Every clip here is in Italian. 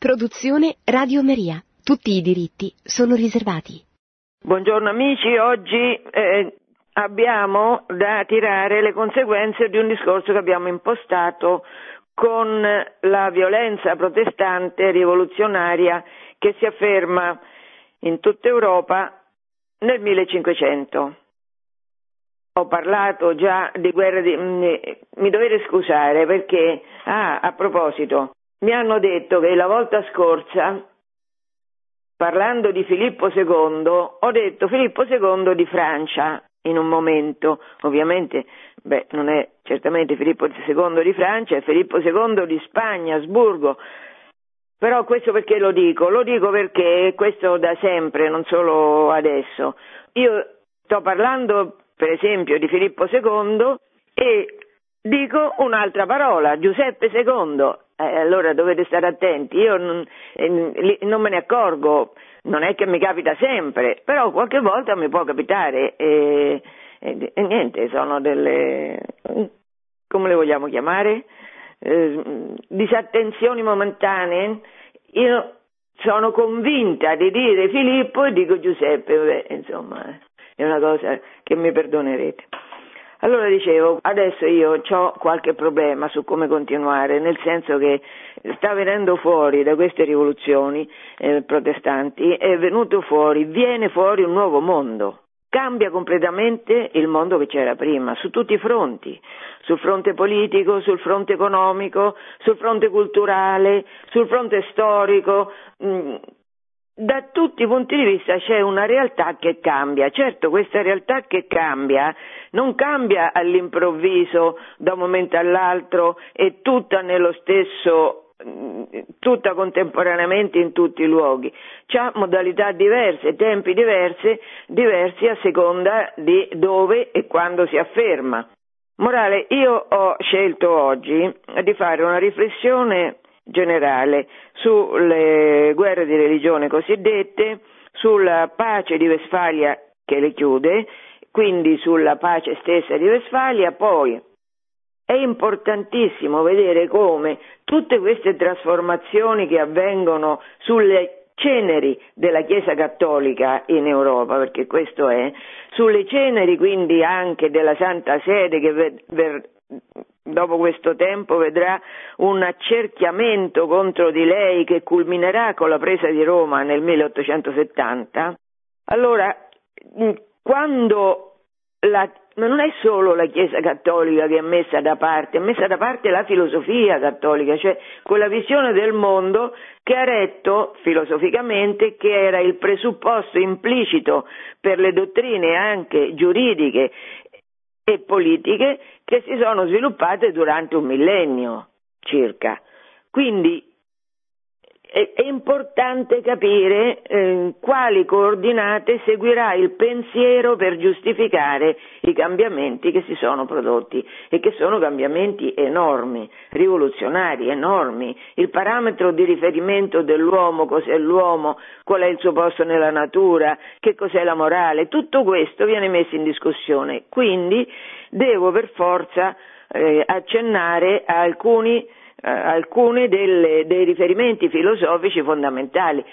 Produzione Radio Maria. Tutti i diritti sono riservati. Buongiorno amici, oggi eh, abbiamo da tirare le conseguenze di un discorso che abbiamo impostato con la violenza protestante rivoluzionaria che si afferma in tutta Europa nel 1500. Ho parlato già di guerra di... mi dovete scusare perché, ah, a proposito, mi hanno detto che la volta scorsa, parlando di Filippo II, ho detto Filippo II di Francia in un momento, ovviamente, beh, non è certamente Filippo II di Francia, è Filippo II di Spagna, Asburgo. Però questo perché lo dico? Lo dico perché questo da sempre, non solo adesso. Io sto parlando, per esempio, di Filippo II e dico un'altra parola, Giuseppe II, eh, allora dovete stare attenti, io non, eh, non, me ne accorgo, non è che mi capita sempre, però qualche volta mi può capitare. E, e, e niente, sono delle, come le vogliamo chiamare, eh, disattenzioni momentanee. Io sono convinta di dire Filippo e dico Giuseppe, beh, insomma è una cosa che mi perdonerete. Allora dicevo, adesso io ho qualche problema su come continuare, nel senso che sta venendo fuori da queste rivoluzioni eh, protestanti, è venuto fuori, viene fuori un nuovo mondo. Cambia completamente il mondo che c'era prima, su tutti i fronti, sul fronte politico, sul fronte economico, sul fronte culturale, sul fronte storico. Mh, mm, da tutti i punti di vista c'è una realtà che cambia. Certo, questa realtà che cambia non cambia all'improvviso da un momento all'altro e tutta nello stesso tutta contemporaneamente in tutti i luoghi. C'ha modalità diverse, tempi diversi, diversi a seconda di dove e quando si afferma. Morale, io ho scelto oggi di fare una riflessione generale sulle guerre di religione cosiddette, sulla pace di Westfalia che le chiude, quindi sulla pace stessa di Westfalia, poi è importantissimo vedere come tutte queste trasformazioni che avvengono sulle ceneri della Chiesa Cattolica in Europa, perché questo è, sulle ceneri quindi anche della Santa Sede che ver, dopo questo tempo vedrà un accerchiamento contro di lei che culminerà con la presa di Roma nel 1870, allora quando la, ma non è solo la Chiesa cattolica che è messa da parte, è messa da parte la filosofia cattolica, cioè quella visione del mondo che ha retto filosoficamente che era il presupposto implicito per le dottrine anche giuridiche e politiche che si sono sviluppate durante un millennio circa. Quindi è, importante capire eh, quali coordinate seguirà il pensiero per giustificare i cambiamenti che si sono prodotti e che sono cambiamenti enormi, rivoluzionari, enormi. Il parametro di riferimento dell'uomo, cos'è l'uomo, qual è il suo posto nella natura, che cos'è la morale, tutto questo viene messo in discussione. Quindi devo per forza eh, accennare a alcuni eh, alcuni delle, dei riferimenti filosofici fondamentali,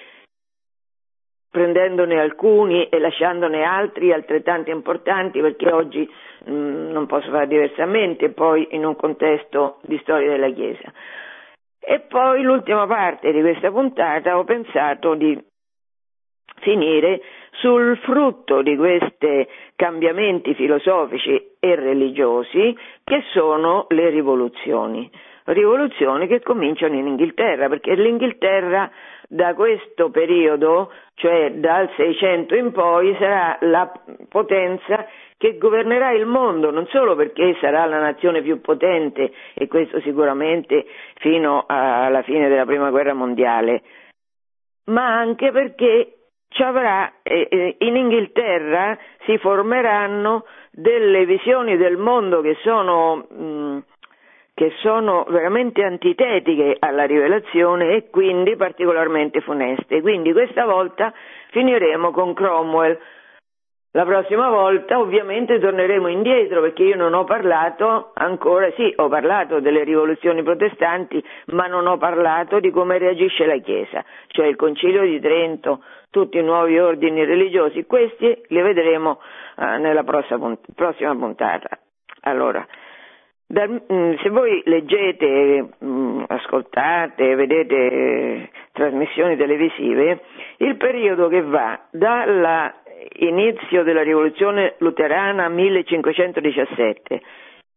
prendendone alcuni e lasciandone altri altrettanto importanti perché oggi mh, mm, non posso fare diversamente, poi in un contesto di storia della Chiesa. E poi l'ultima parte di questa puntata ho pensato di finire sul frutto di questi cambiamenti filosofici e religiosi che sono le rivoluzioni rivoluzioni che cominciano in Inghilterra, perché l'Inghilterra da questo periodo, cioè dal 600 in poi, sarà la potenza che governerà il mondo, non solo perché sarà la nazione più potente, e questo sicuramente fino alla fine della Prima Guerra Mondiale, ma anche perché avrà, eh, in Inghilterra si formeranno delle visioni del mondo che sono mh, che sono veramente antitetiche alla rivelazione e quindi particolarmente funeste. Quindi questa volta finiremo con Cromwell. la prossima volta ovviamente torneremo indietro perché io non ho parlato ancora, sì, ho parlato delle rivoluzioni protestanti, ma non ho parlato di come reagisce la Chiesa, cioè il Concilio di Trento, tutti i nuovi ordini religiosi, questi li vedremo eh, nella prossima, prossima puntata. Allora, se voi leggete, mm, ascoltate, vedete eh, trasmissioni televisive, il periodo che va dall'inizio della rivoluzione luterana 1517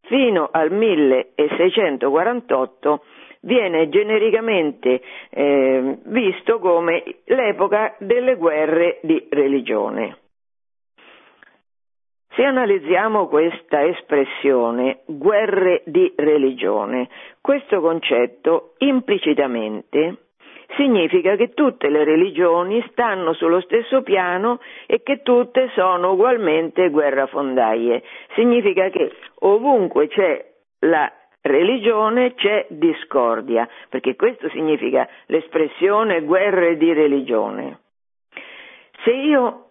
fino al 1648 viene genericamente eh, visto come l'epoca delle guerre di religione. Se analizziamo questa espressione, guerre di religione, questo concetto implicitamente significa che tutte le religioni stanno sullo stesso piano e che tutte sono ugualmente guerrafondaie. Significa che ovunque c'è la religione c'è discordia, perché questo significa l'espressione guerre di religione. Se io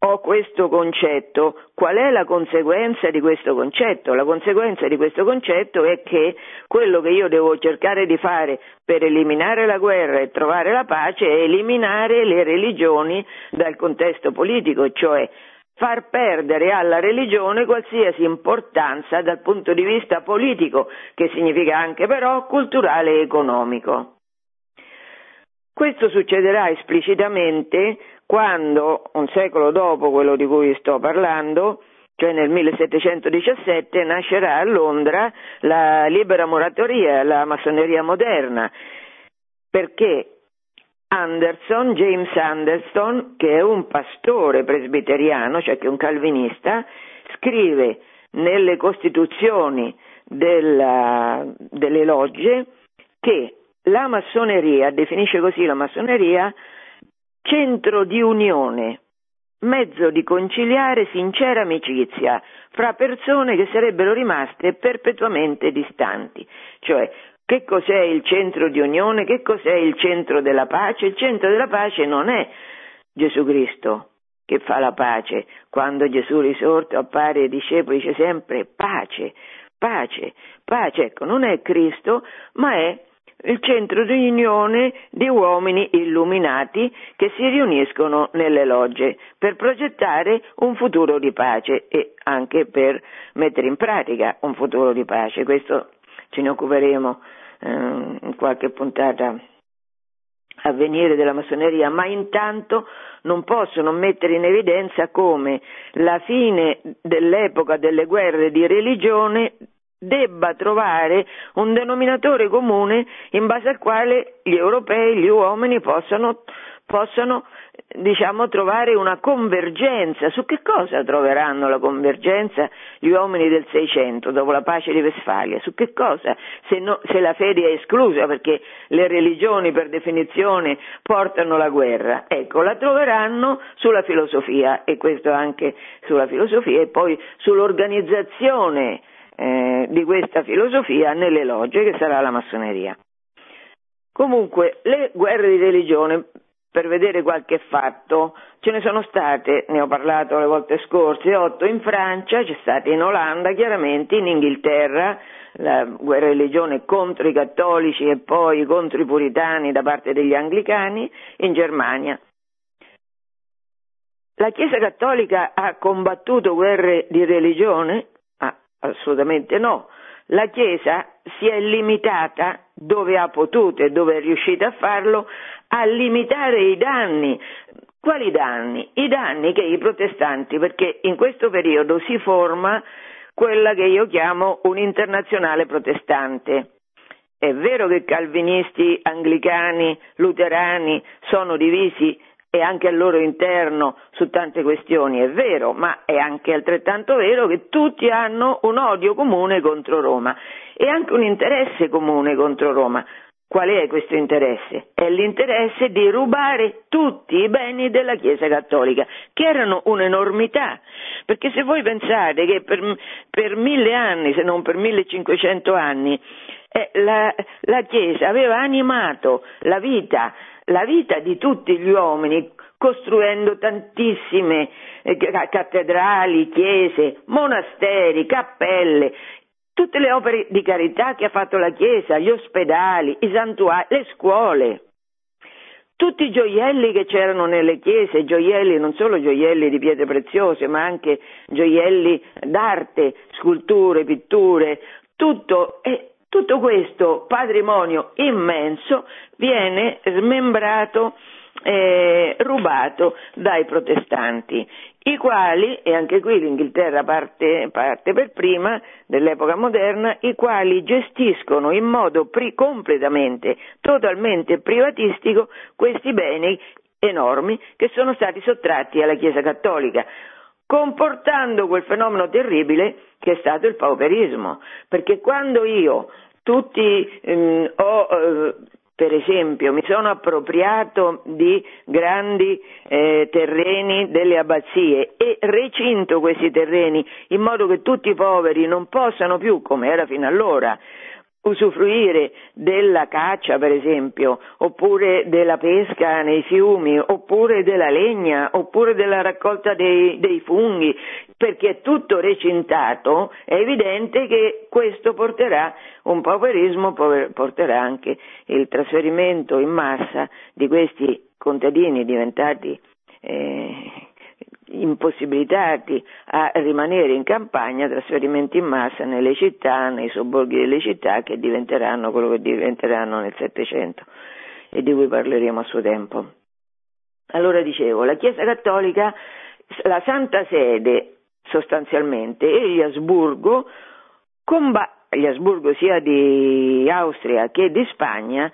ho questo concetto, qual è la conseguenza di questo concetto? La conseguenza di questo concetto è che quello che io devo cercare di fare per eliminare la guerra e trovare la pace è eliminare le religioni dal contesto politico, cioè far perdere alla religione qualsiasi importanza dal punto di vista politico, che significa anche però culturale e economico. Questo succederà esplicitamente quando, un secolo dopo quello di cui sto parlando, cioè nel 1717, nascerà a Londra la libera moratoria, la massoneria moderna, perché Anderson, James Anderson, che è un pastore presbiteriano, cioè che è un calvinista, scrive nelle costituzioni della, delle logge che la massoneria, definisce così la massoneria, centro di unione, mezzo di conciliare sincera amicizia fra persone che sarebbero rimaste perpetuamente distanti. Cioè, che cos'è il centro di unione? Che cos'è il centro della pace? Il centro della pace non è Gesù Cristo che fa la pace. Quando Gesù risorto appare ai discepoli dice sempre pace, pace, pace. Ecco, non è Cristo, ma è il centro di unione di uomini illuminati che si riuniscono nelle logge per progettare un futuro di pace e anche per mettere in pratica un futuro di pace. Questo ce ne occuperemo eh, in qualche puntata a venire della massoneria, ma intanto non posso non mettere in evidenza come la fine dell'epoca delle guerre di religione debba trovare un denominatore comune in base al quale gli europei, gli uomini possano, possano diciamo, trovare una convergenza. Su che cosa troveranno la convergenza gli uomini del Seicento dopo la pace di Westfalia? Su che cosa? Se, no, se la fede è esclusa perché le religioni per definizione portano la guerra, ecco, la troveranno sulla filosofia e questo anche sulla filosofia e poi sull'organizzazione eh, di questa filosofia nelle logge che sarà la massoneria. Comunque, le guerre di religione, per vedere qualche fatto, ce ne sono state, ne ho parlato le volte scorse, otto in Francia, c'è stata in Olanda, chiaramente in Inghilterra, la guerra di religione contro i cattolici e poi contro i puritani da parte degli anglicani, in Germania. La Chiesa cattolica ha combattuto guerre di religione? Assolutamente no. La Chiesa si è limitata, dove ha potuto e dove è riuscita a farlo, a limitare i danni. Quali danni? I danni che i protestanti, perché in questo periodo si forma quella che io chiamo un'internazionale protestante. È vero che calvinisti, anglicani, luterani sono divisi e anche al loro interno su tante questioni, è vero, ma è anche altrettanto vero che tutti hanno un odio comune contro Roma e anche un interesse comune contro Roma. Qual è questo interesse? È l'interesse di rubare tutti i beni della Chiesa Cattolica, che erano un'enormità. Perché se voi pensate che per, per mille anni, se non per 1500 anni, eh, la, la Chiesa aveva animato la vita la vita di tutti gli uomini costruendo tantissime eh, cattedrali, chiese, monasteri, cappelle, tutte le opere di carità che ha fatto la Chiesa, gli ospedali, i santuari, le scuole. Tutti i gioielli che c'erano nelle chiese, gioielli, non solo gioielli di pietre preziose, ma anche gioielli d'arte, sculture, pitture, tutto, e tutto questo patrimonio immenso viene smembrato eh, rubato dai protestanti, i quali, e anche qui l'Inghilterra parte, parte per prima dell'epoca moderna, i quali gestiscono in modo pri- completamente, totalmente privatistico questi beni enormi che sono stati sottratti alla Chiesa Cattolica comportando quel fenomeno terribile che è stato il pauperismo, perché quando io tutti ehm, ho eh, per esempio, mi sono appropriato di grandi eh, terreni delle abbazie e recinto questi terreni in modo che tutti i poveri non possano più, come era fino allora, usufruire della caccia, per esempio, oppure della pesca nei fiumi, oppure della legna, oppure della raccolta dei, dei funghi, perché è tutto recintato, è evidente che questo porterà un pauperismo, porterà anche il trasferimento in massa di questi contadini diventati eh, impossibilitati a rimanere in campagna, trasferimenti in massa nelle città, nei sobborghi delle città che diventeranno quello che diventeranno nel Settecento e di cui parleremo a suo tempo. Allora dicevo, la Chiesa Cattolica, la Santa Sede sostanzialmente e gli Asburgo, comba- gli Asburgo sia di Austria che di Spagna,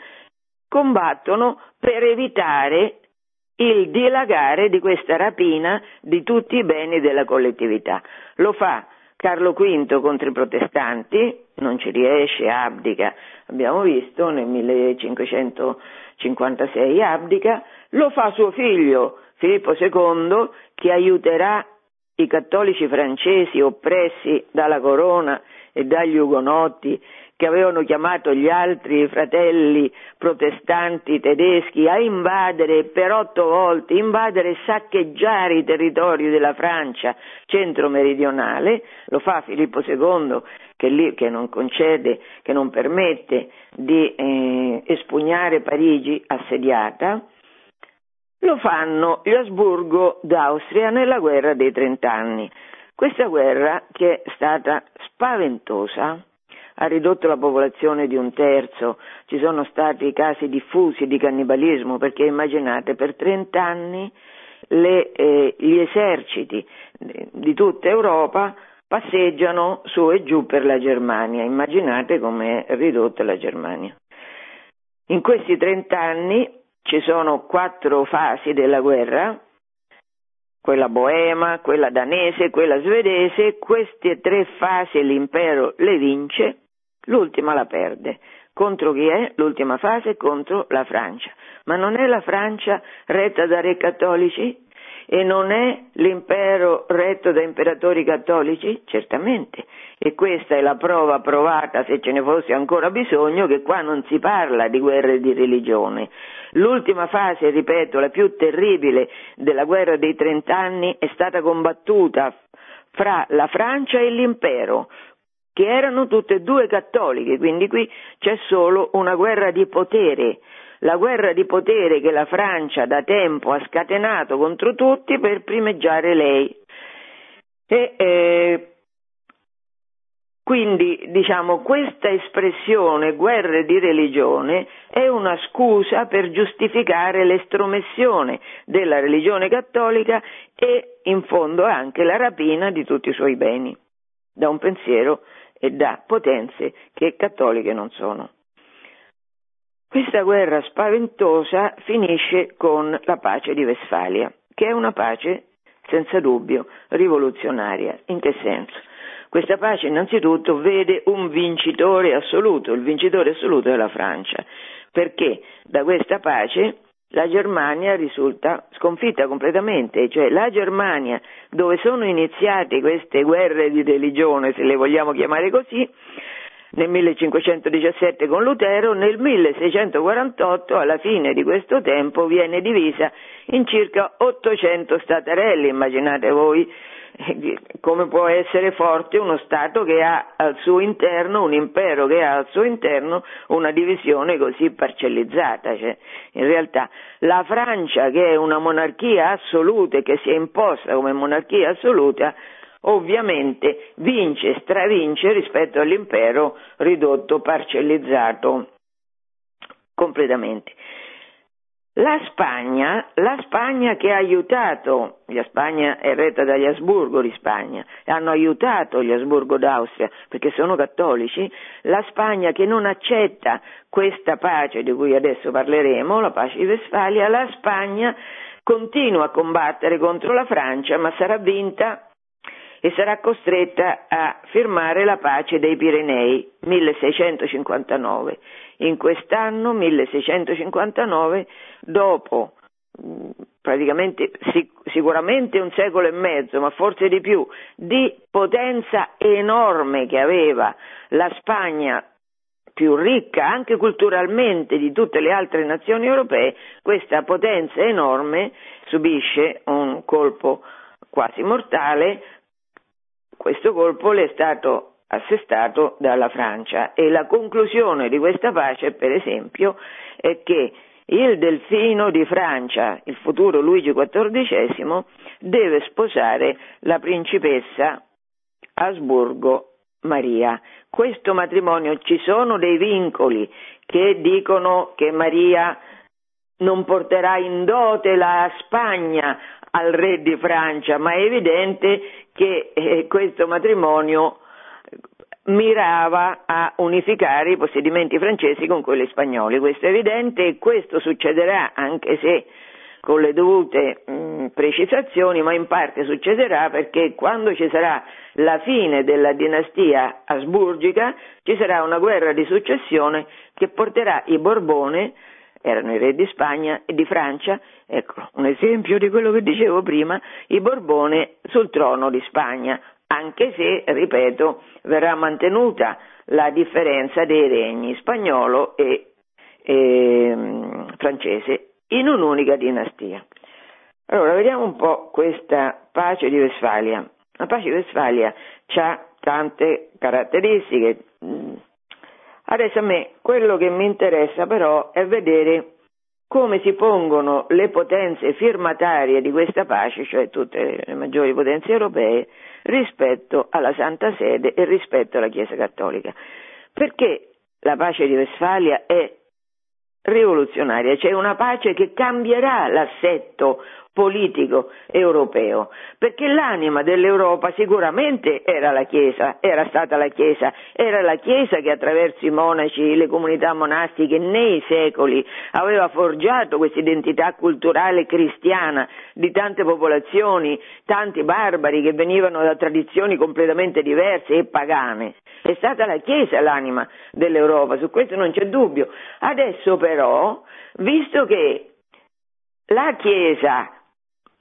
combattono per evitare il dilagare di questa rapina di tutti i beni della collettività. Lo fa Carlo V contro i protestanti, non ci riesce, abdica, abbiamo visto nel 1556 abdica, lo fa suo figlio Filippo II che aiuterà i cattolici francesi oppressi dalla corona e dagli ugonotti che avevano chiamato gli altri fratelli protestanti tedeschi a invadere per otto volte, invadere e saccheggiare i territori della Francia centro-meridionale, lo fa Filippo II che, lì, che non concede, che non permette di eh, espugnare Parigi assediata, lo fanno gli Asburgo d'Austria nella guerra dei trent'anni. Questa guerra che è stata spaventosa, ha ridotto la popolazione di un terzo, ci sono stati casi diffusi di cannibalismo perché immaginate per 30 anni le, eh, gli eserciti di tutta Europa passeggiano su e giù per la Germania, immaginate com'è ridotta la Germania. In questi 30 anni ci sono quattro fasi della guerra, quella boema, quella danese, quella svedese, queste tre fasi l'impero le vince l'ultima la perde. Contro chi è? L'ultima fase contro la Francia. Ma non è la Francia retta da re cattolici? E non è l'impero retto da imperatori cattolici? Certamente. E questa è la prova provata, se ce ne fosse ancora bisogno, che qua non si parla di guerre di religione. L'ultima fase, ripeto, la più terribile della guerra dei trent'anni è stata combattuta fra la Francia e l'impero, che erano tutte e due cattoliche, quindi qui c'è solo una guerra di potere, la guerra di potere che la Francia da tempo ha scatenato contro tutti per primeggiare lei. E, eh, quindi diciamo questa espressione guerre di religione è una scusa per giustificare l'estromessione della religione cattolica e in fondo anche la rapina di tutti i suoi beni da un pensiero e da potenze che cattoliche non sono. Questa guerra spaventosa finisce con la pace di Westfalia, che è una pace senza dubbio rivoluzionaria. In che senso? Questa pace innanzitutto vede un vincitore assoluto, il vincitore assoluto è la Francia, perché da questa pace la Germania risulta sconfitta completamente, cioè la Germania dove sono iniziate queste guerre di religione, se le vogliamo chiamare così, nel 1517 con Lutero, nel 1648 alla fine di questo tempo viene divisa in circa 800 staterelli, immaginate voi come può essere forte uno Stato che ha al suo interno, un impero che ha al suo interno una divisione così parcellizzata. Cioè, in realtà la Francia, che è una monarchia assoluta e che si è imposta come monarchia assoluta, ovviamente vince, stravince rispetto all'impero ridotto, parcellizzato completamente. La Spagna, la Spagna che ha aiutato, la Spagna è retta dagli Asburgo di Spagna, hanno aiutato gli Asburgo d'Austria perché sono cattolici, la Spagna che non accetta questa pace di cui adesso parleremo, la pace di Westfalia, la Spagna continua a combattere contro la Francia ma sarà vinta e sarà costretta a firmare la pace dei Pirenei 1659. In quest'anno 1659, dopo praticamente sicuramente un secolo e mezzo, ma forse di più, di potenza enorme che aveva la Spagna più ricca anche culturalmente di tutte le altre nazioni europee, questa potenza enorme subisce un colpo quasi mortale. Questo colpo le è stato assestato dalla Francia e la conclusione di questa pace, per esempio, è che il delfino di Francia, il futuro Luigi XIV, deve sposare la principessa Asburgo Maria. Questo matrimonio ci sono dei vincoli che dicono che Maria non porterà in dote la Spagna al re di Francia, ma è evidente che eh, questo matrimonio mirava a unificare i possedimenti francesi con quelli spagnoli. Questo è evidente e questo succederà anche se con le dovute mh, precisazioni, ma in parte succederà perché quando ci sarà la fine della dinastia asburgica ci sarà una guerra di successione che porterà i Borbone erano i re di Spagna e di Francia, ecco un esempio di quello che dicevo prima, i Borbone sul trono di Spagna, anche se, ripeto, verrà mantenuta la differenza dei regni spagnolo e, e mm, francese in un'unica dinastia. Allora, vediamo un po' questa pace di Westfalia. La pace di Westfalia ha tante caratteristiche, mm, Adesso a me quello che mi interessa però è vedere come si pongono le potenze firmatarie di questa pace, cioè tutte le maggiori potenze europee, rispetto alla Santa Sede e rispetto alla Chiesa Cattolica. Perché la pace di Westfalia è rivoluzionaria, c'è una pace che cambierà l'assetto politico europeo, perché l'anima dell'Europa sicuramente era la Chiesa, era stata la Chiesa, era la Chiesa che attraverso i monaci, le comunità monastiche nei secoli aveva forgiato questa identità culturale cristiana di tante popolazioni, tanti barbari che venivano da tradizioni completamente diverse e pagane. È stata la Chiesa l'anima dell'Europa, su questo non c'è dubbio. Adesso però, visto che la Chiesa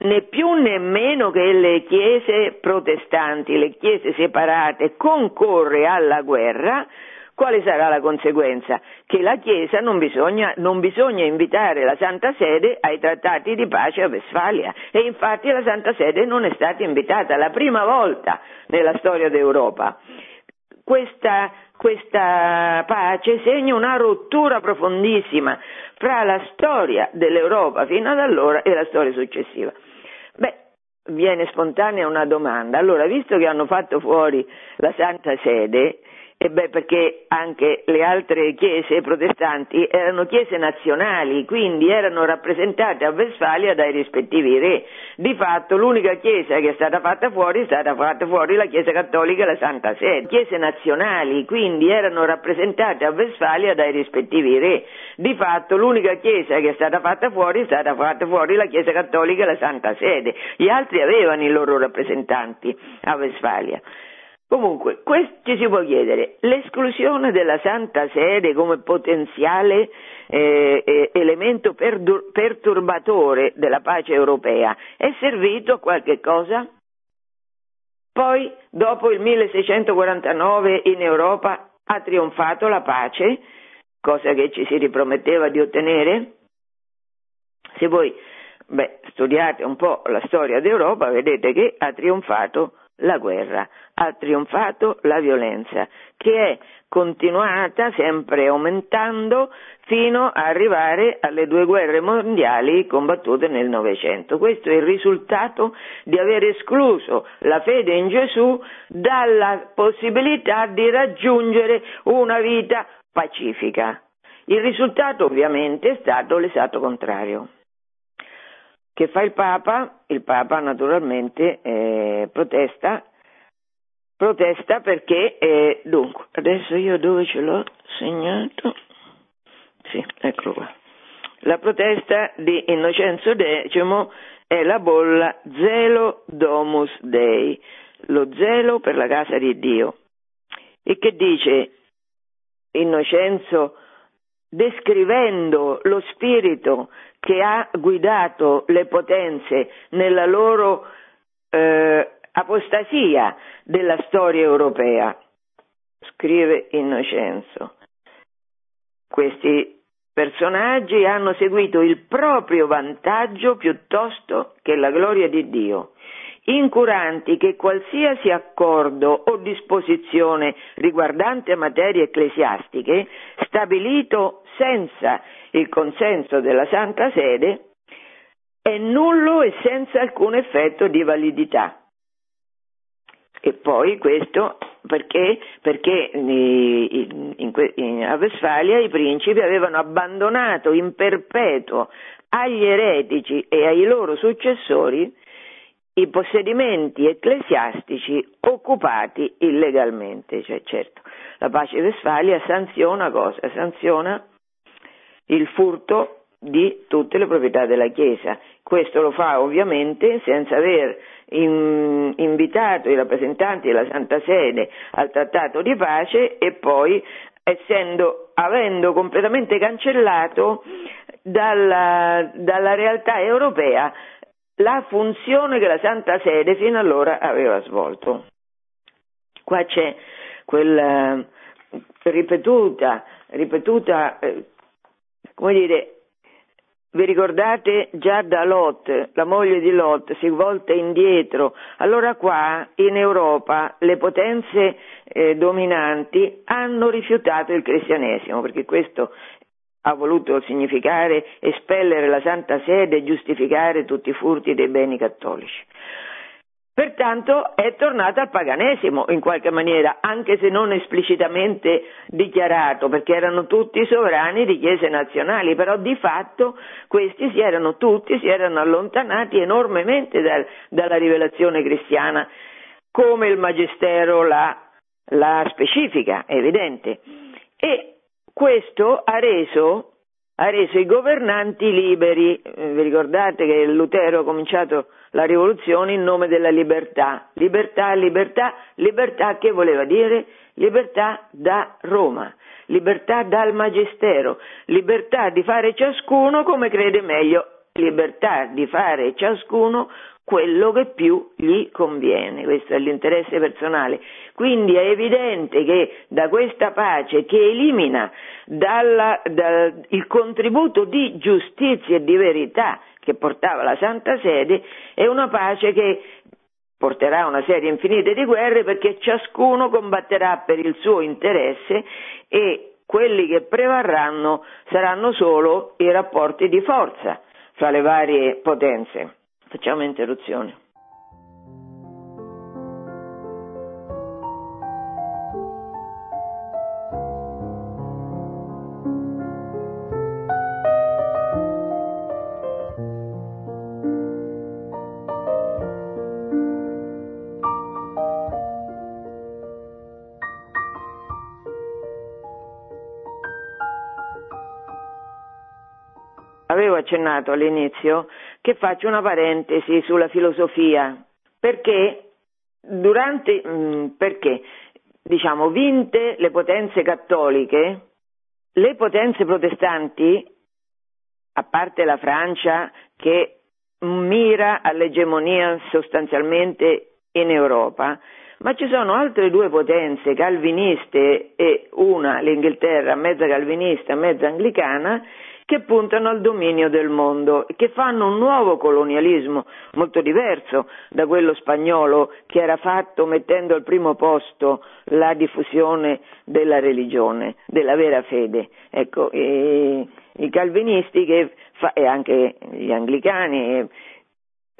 né più né meno che le chiese protestanti, le chiese separate, concorre alla guerra, quale sarà la conseguenza? Che la Chiesa non bisogna, non bisogna, invitare la Santa Sede ai trattati di pace a Westfalia e infatti la Santa Sede non è stata invitata la prima volta nella storia d'Europa. Questa, questa pace segna una rottura profondissima fra la storia dell'Europa fino ad allora e la storia successiva. Viene spontanea una domanda. Allora, visto che hanno fatto fuori la Santa Sede, e beh, perché anche le altre chiese protestanti erano chiese nazionali, quindi erano rappresentate a Westfalia dai rispettivi re. Di fatto l'unica chiesa che è stata fatta fuori è stata fatta fuori la Chiesa Cattolica e la Santa Sede. Chiese nazionali, quindi erano rappresentate a Westfalia dai rispettivi re. Di fatto l'unica chiesa che è stata fatta fuori è stata fatta fuori la Chiesa Cattolica e la Santa Sede. Gli altri avevano i loro rappresentanti a Westfalia. Comunque, ci si può chiedere, l'esclusione della Santa Sede come potenziale eh, eh, elemento perdur- perturbatore della pace europea è servito a qualche cosa? Poi, dopo il 1649 in Europa, ha trionfato la pace, cosa che ci si riprometteva di ottenere. Se voi beh, studiate un po' la storia d'Europa, vedete che ha trionfato la guerra, ha trionfato la violenza, che è continuata sempre aumentando fino a arrivare alle due guerre mondiali combattute nel Novecento. Questo è il risultato di aver escluso la fede in Gesù dalla possibilità di raggiungere una vita pacifica. Il risultato ovviamente è stato l'esatto contrario. Che fa il Papa? Il Papa naturalmente eh, protesta, protesta perché, eh, dunque, adesso io dove ce l'ho segnato? Sì, eccolo qua. La protesta di Innocenzo X è la bolla Zelo Domus Dei, lo zelo per la casa di Dio. E che dice Innocenzo descrivendo lo spirito che ha guidato le potenze nella loro eh, apostasia della storia europea, scrive Innocenzo. Questi personaggi hanno seguito il proprio vantaggio piuttosto che la gloria di Dio incuranti che qualsiasi accordo o disposizione riguardante materie ecclesiastiche, stabilito senza il consenso della Santa Sede, è nullo e senza alcun effetto di validità. E poi questo perché, perché in, in, in, a Westfalia i principi avevano abbandonato in perpetuo agli eretici e ai loro successori i possedimenti ecclesiastici occupati illegalmente. Cioè, certo, la pace di Westfalia sanziona cosa? Sanziona il furto di tutte le proprietà della Chiesa. Questo lo fa ovviamente senza aver in, invitato i rappresentanti della Santa Sede al trattato di pace e poi essendo, avendo completamente cancellato dalla, dalla realtà europea la funzione che la Santa Sede fino allora aveva svolto. Qua c'è quella ripetuta, ripetuta eh, come dire, vi ricordate già da Lot, la moglie di Lot si volta indietro, allora qua in Europa le potenze eh, dominanti hanno rifiutato il cristianesimo, perché questo ha voluto significare espellere la Santa Sede e giustificare tutti i furti dei beni cattolici. Pertanto è tornata al paganesimo in qualche maniera, anche se non esplicitamente dichiarato, perché erano tutti sovrani di chiese nazionali, però di fatto questi si erano tutti, si erano allontanati enormemente dal, dalla rivelazione cristiana, come il Magistero la, la specifica, è evidente. E questo ha reso, ha reso i governanti liberi. Eh, vi ricordate che Lutero ha cominciato la rivoluzione in nome della libertà. Libertà, libertà, libertà che voleva dire? Libertà da Roma, libertà dal Magistero, libertà di fare ciascuno come crede meglio, libertà di fare ciascuno quello che più gli conviene, questo è l'interesse personale. Quindi è evidente che da questa pace che elimina dalla, da, il contributo di giustizia e di verità che portava la Santa Sede, è una pace che porterà una serie infinita di guerre perché ciascuno combatterà per il suo interesse e quelli che prevarranno saranno solo i rapporti di forza fra le varie potenze. Facciamo interruzione. Avevo accennato all'inizio che faccio una parentesi sulla filosofia, perché? Durante, mm, perché, diciamo, vinte le potenze cattoliche, le potenze protestanti, a parte la Francia che mira all'egemonia sostanzialmente in Europa, ma ci sono altre due potenze calviniste e una, l'Inghilterra, mezza calvinista, mezza anglicana, che puntano al dominio del mondo, che fanno un nuovo colonialismo molto diverso da quello spagnolo che era fatto mettendo al primo posto la diffusione della religione, della vera fede. Ecco, i, calvinisti fa, e anche gli anglicani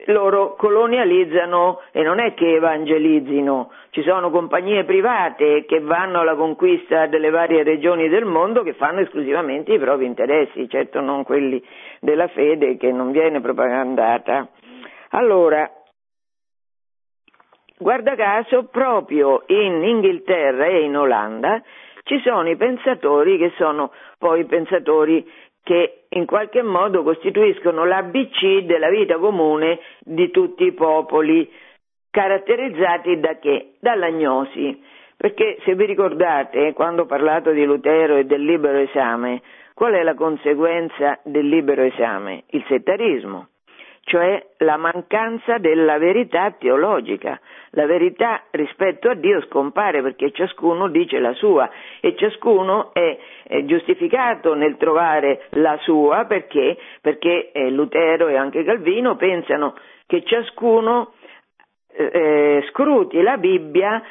loro colonializzano e non è che evangelizzino, ci sono compagnie private che vanno alla conquista delle varie regioni del mondo che fanno esclusivamente i propri interessi, certo non quelli della fede che non viene propagandata. Allora, guarda caso, proprio in Inghilterra e in Olanda ci sono i pensatori che sono poi pensatori che in qualche modo costituiscono l'ABC della vita comune di tutti i popoli, caratterizzati da che? Dall'agnosi. Perché se vi ricordate, quando ho parlato di Lutero e del libero esame, qual è la conseguenza del libero esame? Il settarismo cioè la mancanza della verità teologica. La verità rispetto a Dio scompare perché ciascuno dice la sua e ciascuno è, è giustificato nel trovare la sua perché, perché eh, Lutero e anche Calvino pensano che ciascuno eh, eh scruti la Bibbia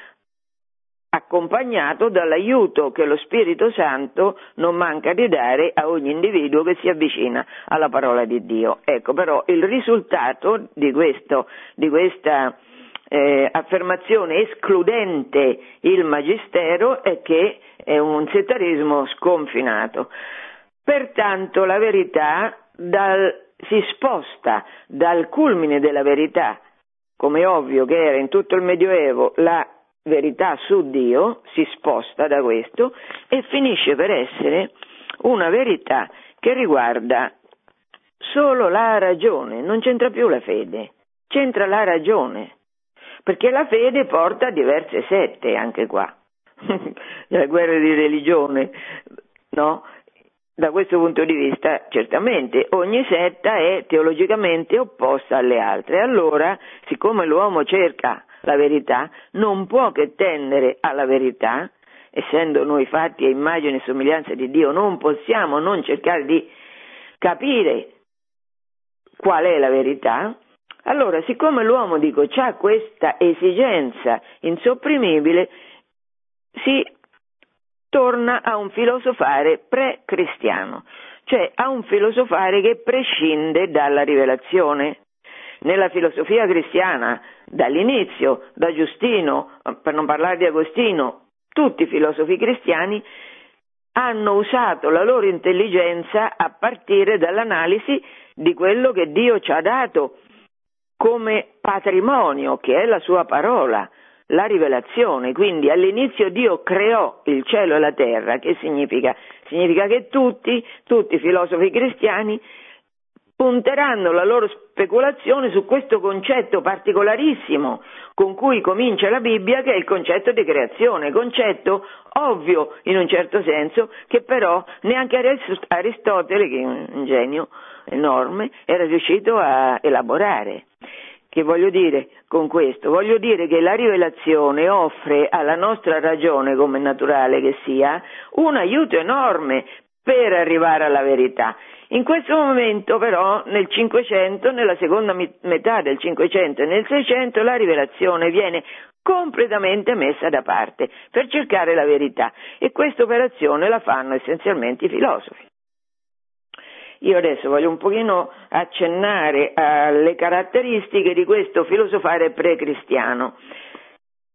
accompagnato dall'aiuto che lo Spirito Santo non manca di dare a ogni individuo che si avvicina alla parola di Dio. Ecco però il risultato di, questo, di questa eh, affermazione escludente il magistero è che è un settarismo sconfinato. Pertanto la verità dal, si sposta dal culmine della verità, come ovvio che era in tutto il Medioevo la verità su Dio, si sposta da questo e finisce per essere una verità che riguarda solo la ragione, non c'entra più la fede, c'entra la ragione, perché la fede porta a diverse sette anche qua, la guerra di religione, no? Da questo punto di vista, certamente, ogni setta è teologicamente opposta alle altre. Allora, siccome l'uomo cerca la verità, non può che tendere alla verità, essendo noi fatti a immagine e somiglianza di Dio, non possiamo non cercare di capire qual è la verità, allora siccome l'uomo, dico, ha questa esigenza insopprimibile, si torna a un filosofare pre-cristiano, cioè a un filosofare che prescinde dalla rivelazione. Nella filosofia cristiana dall'inizio, da Giustino, per non parlare di Agostino, tutti i filosofi cristiani hanno usato la loro intelligenza a partire dall'analisi di quello che Dio ci ha dato come patrimonio, che è la sua parola, la rivelazione. Quindi all'inizio Dio creò il cielo e la terra, che significa? Significa che tutti, tutti i filosofi cristiani punteranno la loro speculazione su questo concetto particolarissimo con cui comincia la Bibbia, che è il concetto di creazione, concetto ovvio in un certo senso, che però neanche Aristotele, che è un genio enorme, era riuscito a elaborare. Che voglio dire con questo? Voglio dire che la rivelazione offre alla nostra ragione, come naturale che sia, un aiuto enorme per arrivare alla verità. In questo momento però nel 500, nella seconda metà del 500 e nel 600 la rivelazione viene completamente messa da parte per cercare la verità e questa operazione la fanno essenzialmente i filosofi. Io adesso voglio un pochino accennare alle caratteristiche di questo filosofare pre-cristiano.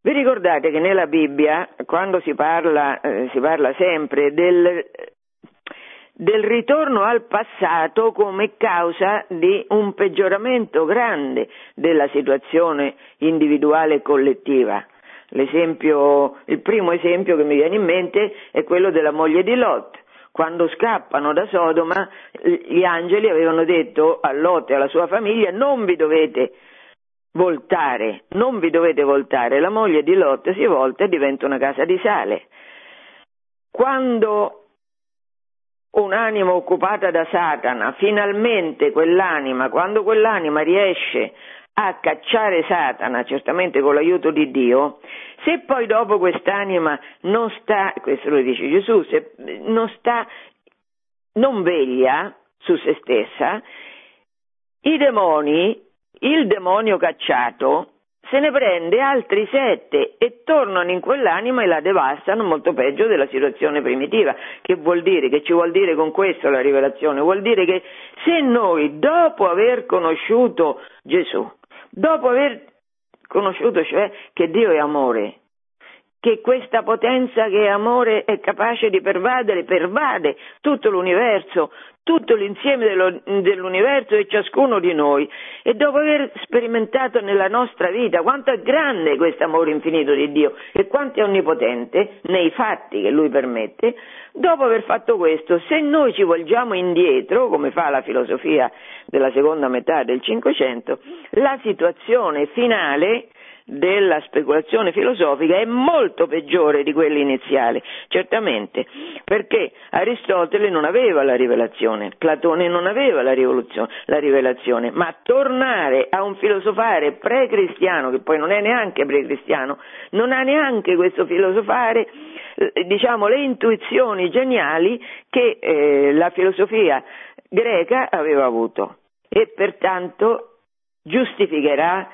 Vi ricordate che nella Bibbia, quando si parla, eh, si parla sempre del del ritorno al passato come causa di un peggioramento grande della situazione individuale e collettiva. il primo esempio che mi viene in mente è quello della moglie di Lot. Quando scappano da Sodoma, gli angeli avevano detto a Lot e alla sua famiglia non vi dovete voltare, non vi dovete voltare. La moglie di Lot si volta e diventa una casa di sale. Quando un'anima occupata da Satana, finalmente quell'anima, quando quell'anima riesce a cacciare Satana, certamente con l'aiuto di Dio, se poi dopo quest'anima non sta, questo lo dice Gesù, se non sta, non veglia su se stessa, i demoni, il demonio cacciato, se ne prende altri sette e tornano in quell'anima e la devastano molto peggio della situazione primitiva. Che vuol dire? Che ci vuol dire con questo la rivelazione? Vuol dire che se noi dopo aver conosciuto Gesù, dopo aver conosciuto cioè che Dio è amore, che questa potenza che è amore è capace di pervadere, pervade tutto l'universo, tutto l'insieme dello, dell'universo e ciascuno di noi. E dopo aver sperimentato nella nostra vita quanto è grande questo amore infinito di Dio e quanto è onnipotente nei fatti che Lui permette, dopo aver fatto questo, se noi ci volgiamo indietro, come fa la filosofia della seconda metà del Cinquecento, la situazione finale della speculazione filosofica è molto peggiore di quella iniziale, certamente, perché Aristotele non aveva la rivelazione, Platone non aveva la, la rivelazione, ma tornare a un filosofare pre-cristiano, che poi non è neanche pre-cristiano, non ha neanche questo filosofare, eh, diciamo, le intuizioni geniali che eh, la filosofia greca aveva avuto e pertanto giustificherà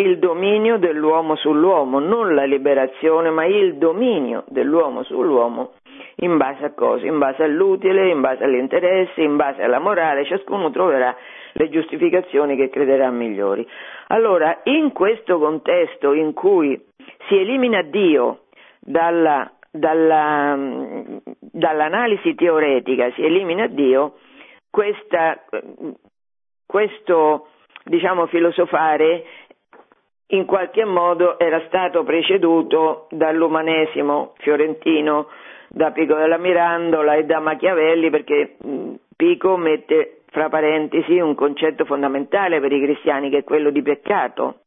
il dominio dell'uomo sull'uomo, non la liberazione, ma il dominio dell'uomo sull'uomo in base a cosa? In base all'utile, in base all'interesse, in base alla morale, ciascuno troverà le giustificazioni che crederà migliori. Allora, in questo contesto in cui si elimina Dio dalla, dalla, dall'analisi teoretica, si elimina Dio, questa, questo diciamo, filosofare in qualche modo era stato preceduto dall'umanesimo fiorentino, da Pico della Mirandola e da Machiavelli, perché Pico mette fra parentesi un concetto fondamentale per i cristiani che è quello di peccato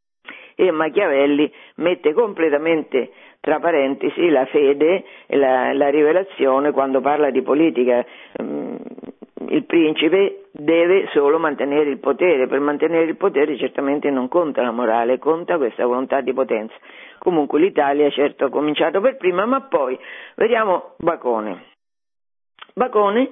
e Machiavelli mette completamente tra parentesi la fede e la, la rivelazione quando parla di politica il principe deve solo mantenere il potere, per mantenere il potere certamente non conta la morale, conta questa volontà di potenza. Comunque l'Italia certo ha cominciato per prima, ma poi vediamo Bacone. Bacone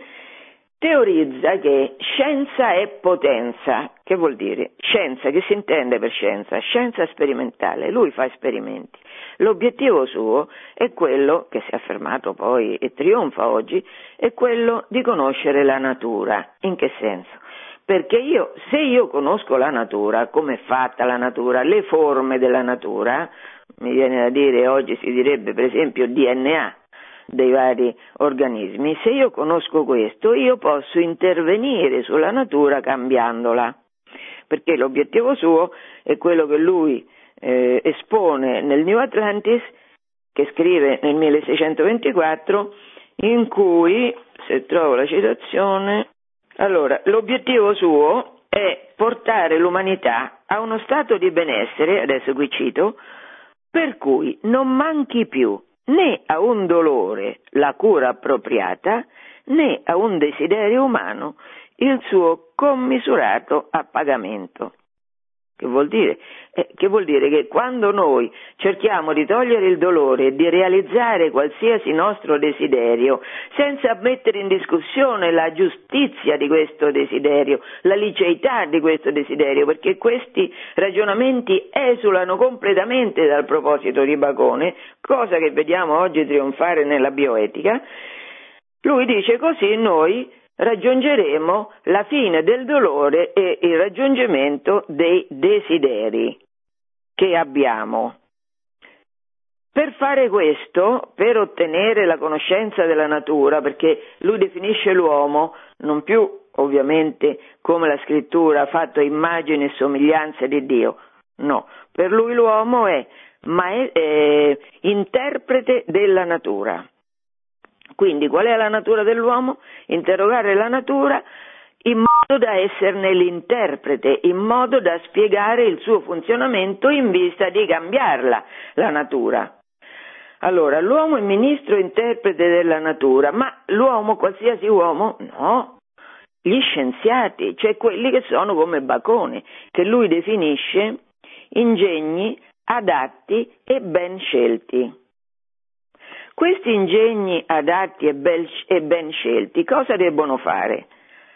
teorizza che scienza è potenza. Che vuol dire? Scienza, che si intende per scienza? Scienza sperimentale, lui fa esperimenti. L'obiettivo suo è quello, che si è affermato poi e trionfa oggi, è quello di conoscere la natura. In che senso? Perché io, se io conosco la natura, come è fatta la natura, le forme della natura, mi viene da dire, oggi si direbbe per esempio DNA, dei vari organismi. Se io conosco questo, io posso intervenire sulla natura cambiandola, perché l'obiettivo suo è quello che lui eh, espone nel New Atlantis, che scrive nel 1624, in cui, se trovo la citazione, allora, l'obiettivo suo è portare l'umanità a uno stato di benessere, adesso qui cito, per cui non manchi più né a un dolore la cura appropriata, né a un desiderio umano il suo commisurato appagamento. Che vuol, dire? Eh, che vuol dire? che quando noi cerchiamo di togliere il dolore e di realizzare qualsiasi nostro desiderio, senza mettere in discussione la giustizia di questo desiderio, la liceità di questo desiderio, perché questi ragionamenti esulano completamente dal proposito di Bacone, cosa che vediamo oggi trionfare nella bioetica, lui dice così noi raggiungeremo la fine del dolore e il raggiungimento dei desideri che abbiamo. Per fare questo, per ottenere la conoscenza della natura, perché lui definisce l'uomo non più ovviamente come la scrittura fatto immagine e somiglianza di Dio, no, per lui l'uomo è, ma è, è interprete della natura. Quindi qual è la natura dell'uomo? Interrogare la natura in modo da esserne l'interprete, in modo da spiegare il suo funzionamento in vista di cambiarla, la natura. Allora, l'uomo è ministro interprete della natura, ma l'uomo, qualsiasi uomo, no. gli scienziati, cioè quelli che sono come Bacone, che lui definisce ingegni adatti e ben scelti. Questi ingegni adatti e, bel, e ben scelti cosa debbono fare?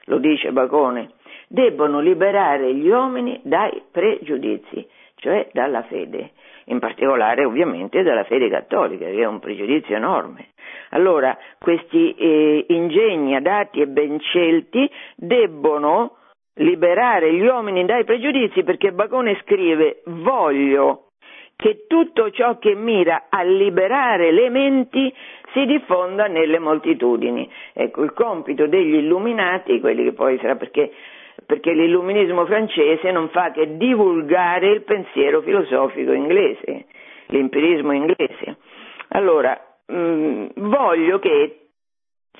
Lo dice Bacone, debbono liberare gli uomini dai pregiudizi, cioè dalla fede, in particolare ovviamente dalla fede cattolica, che è un pregiudizio enorme. Allora, questi eh, ingegni adatti e ben scelti debbono liberare gli uomini dai pregiudizi perché Bacone scrive voglio che tutto ciò che mira a liberare le menti si diffonda nelle moltitudini. Ecco, il compito degli illuminati, quelli che poi sarà perché, perché l'illuminismo francese non fa che divulgare il pensiero filosofico inglese, l'empirismo inglese. Allora, mh, mm, voglio che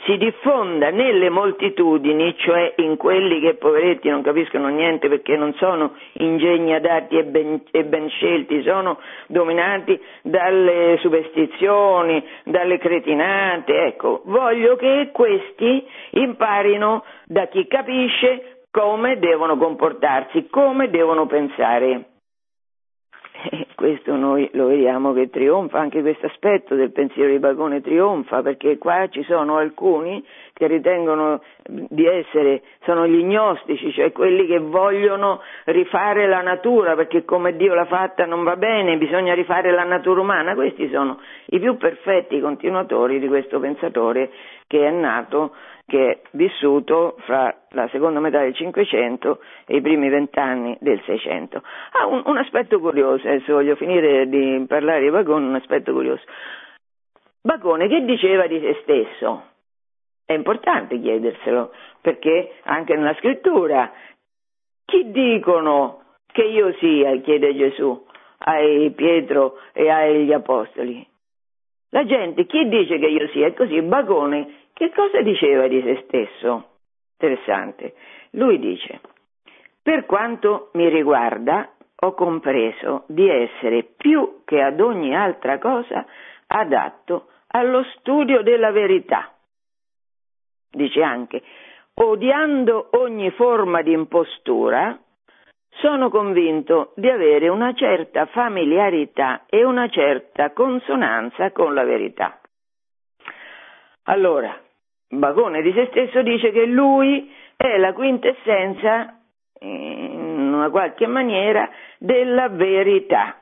si diffonda nelle moltitudini, cioè in quelli che poveretti non capiscono niente perché non sono ingegni adatti e ben, e ben, scelti, sono dominati dalle superstizioni, dalle cretinate, ecco, voglio che questi imparino da chi capisce come devono comportarsi, come devono pensare. E questo noi lo vediamo che trionfa, anche questo aspetto del pensiero di Bacone trionfa, perché qua ci sono alcuni che ritengono di essere, sono gli gnostici, cioè quelli che vogliono rifare la natura, perché come Dio l'ha fatta non va bene, bisogna rifare la natura umana. Questi sono i più perfetti continuatori di questo pensatore che è nato che è vissuto fra la seconda metà del Cinquecento e i primi vent'anni del Seicento. Ha un, un, aspetto curioso, adesso voglio finire di parlare di Bacone, un aspetto curioso. Bacone che diceva di se stesso? È importante chiederselo, perché anche nella scrittura, chi dicono che io sia, chiede Gesù ai Pietro e agli Apostoli? La gente, chi dice che io sia? E così Bacone che cosa diceva di se stesso? Interessante. Lui dice, per quanto mi riguarda, ho compreso di essere più che ad ogni altra cosa adatto allo studio della verità. Dice anche, odiando ogni forma di impostura, sono convinto di avere una certa familiarità e una certa consonanza con la verità. Allora, Bacone di se stesso dice che lui è la quintessenza, in una qualche maniera, della verità.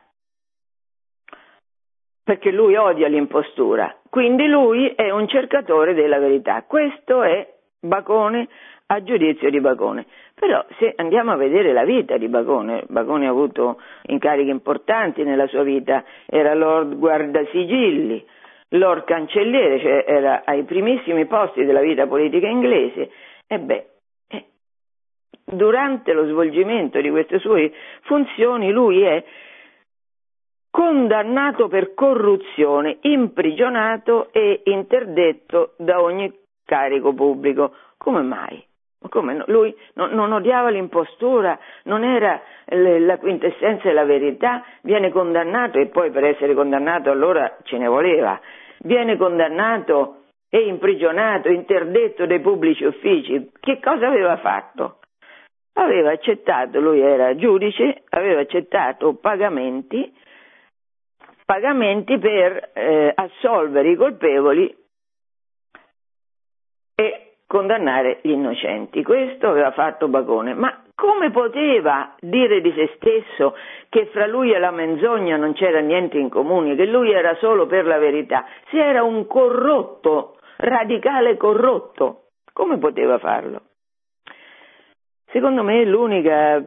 Perché lui odia l'impostura, quindi lui è un cercatore della verità. Questo è Bacone a giudizio di Bacone. Però se andiamo a vedere la vita di Bacone, Bacone ha avuto incarichi importanti nella sua vita, era Lord Guardasigilli, Lord Cancelliere, cioè era ai primissimi posti della vita politica inglese, e beh, eh, durante lo svolgimento di queste sue funzioni lui è condannato per corruzione, imprigionato e interdetto da ogni carico pubblico. Come mai? Come? Lui non, odiava l'impostura, non era la quintessenza della verità, viene condannato e poi per essere condannato allora ce ne voleva viene condannato e imprigionato, interdetto dai pubblici uffici, che cosa aveva fatto? Aveva accettato, lui era giudice, aveva accettato pagamenti, pagamenti per eh, assolvere i colpevoli e condannare gli innocenti. Questo aveva fatto Bacone, ma come poteva dire di se stesso che fra lui e la menzogna non c'era niente in comune, che lui era solo per la verità, se era un corrotto, radicale corrotto? Come poteva farlo? Secondo me l'unica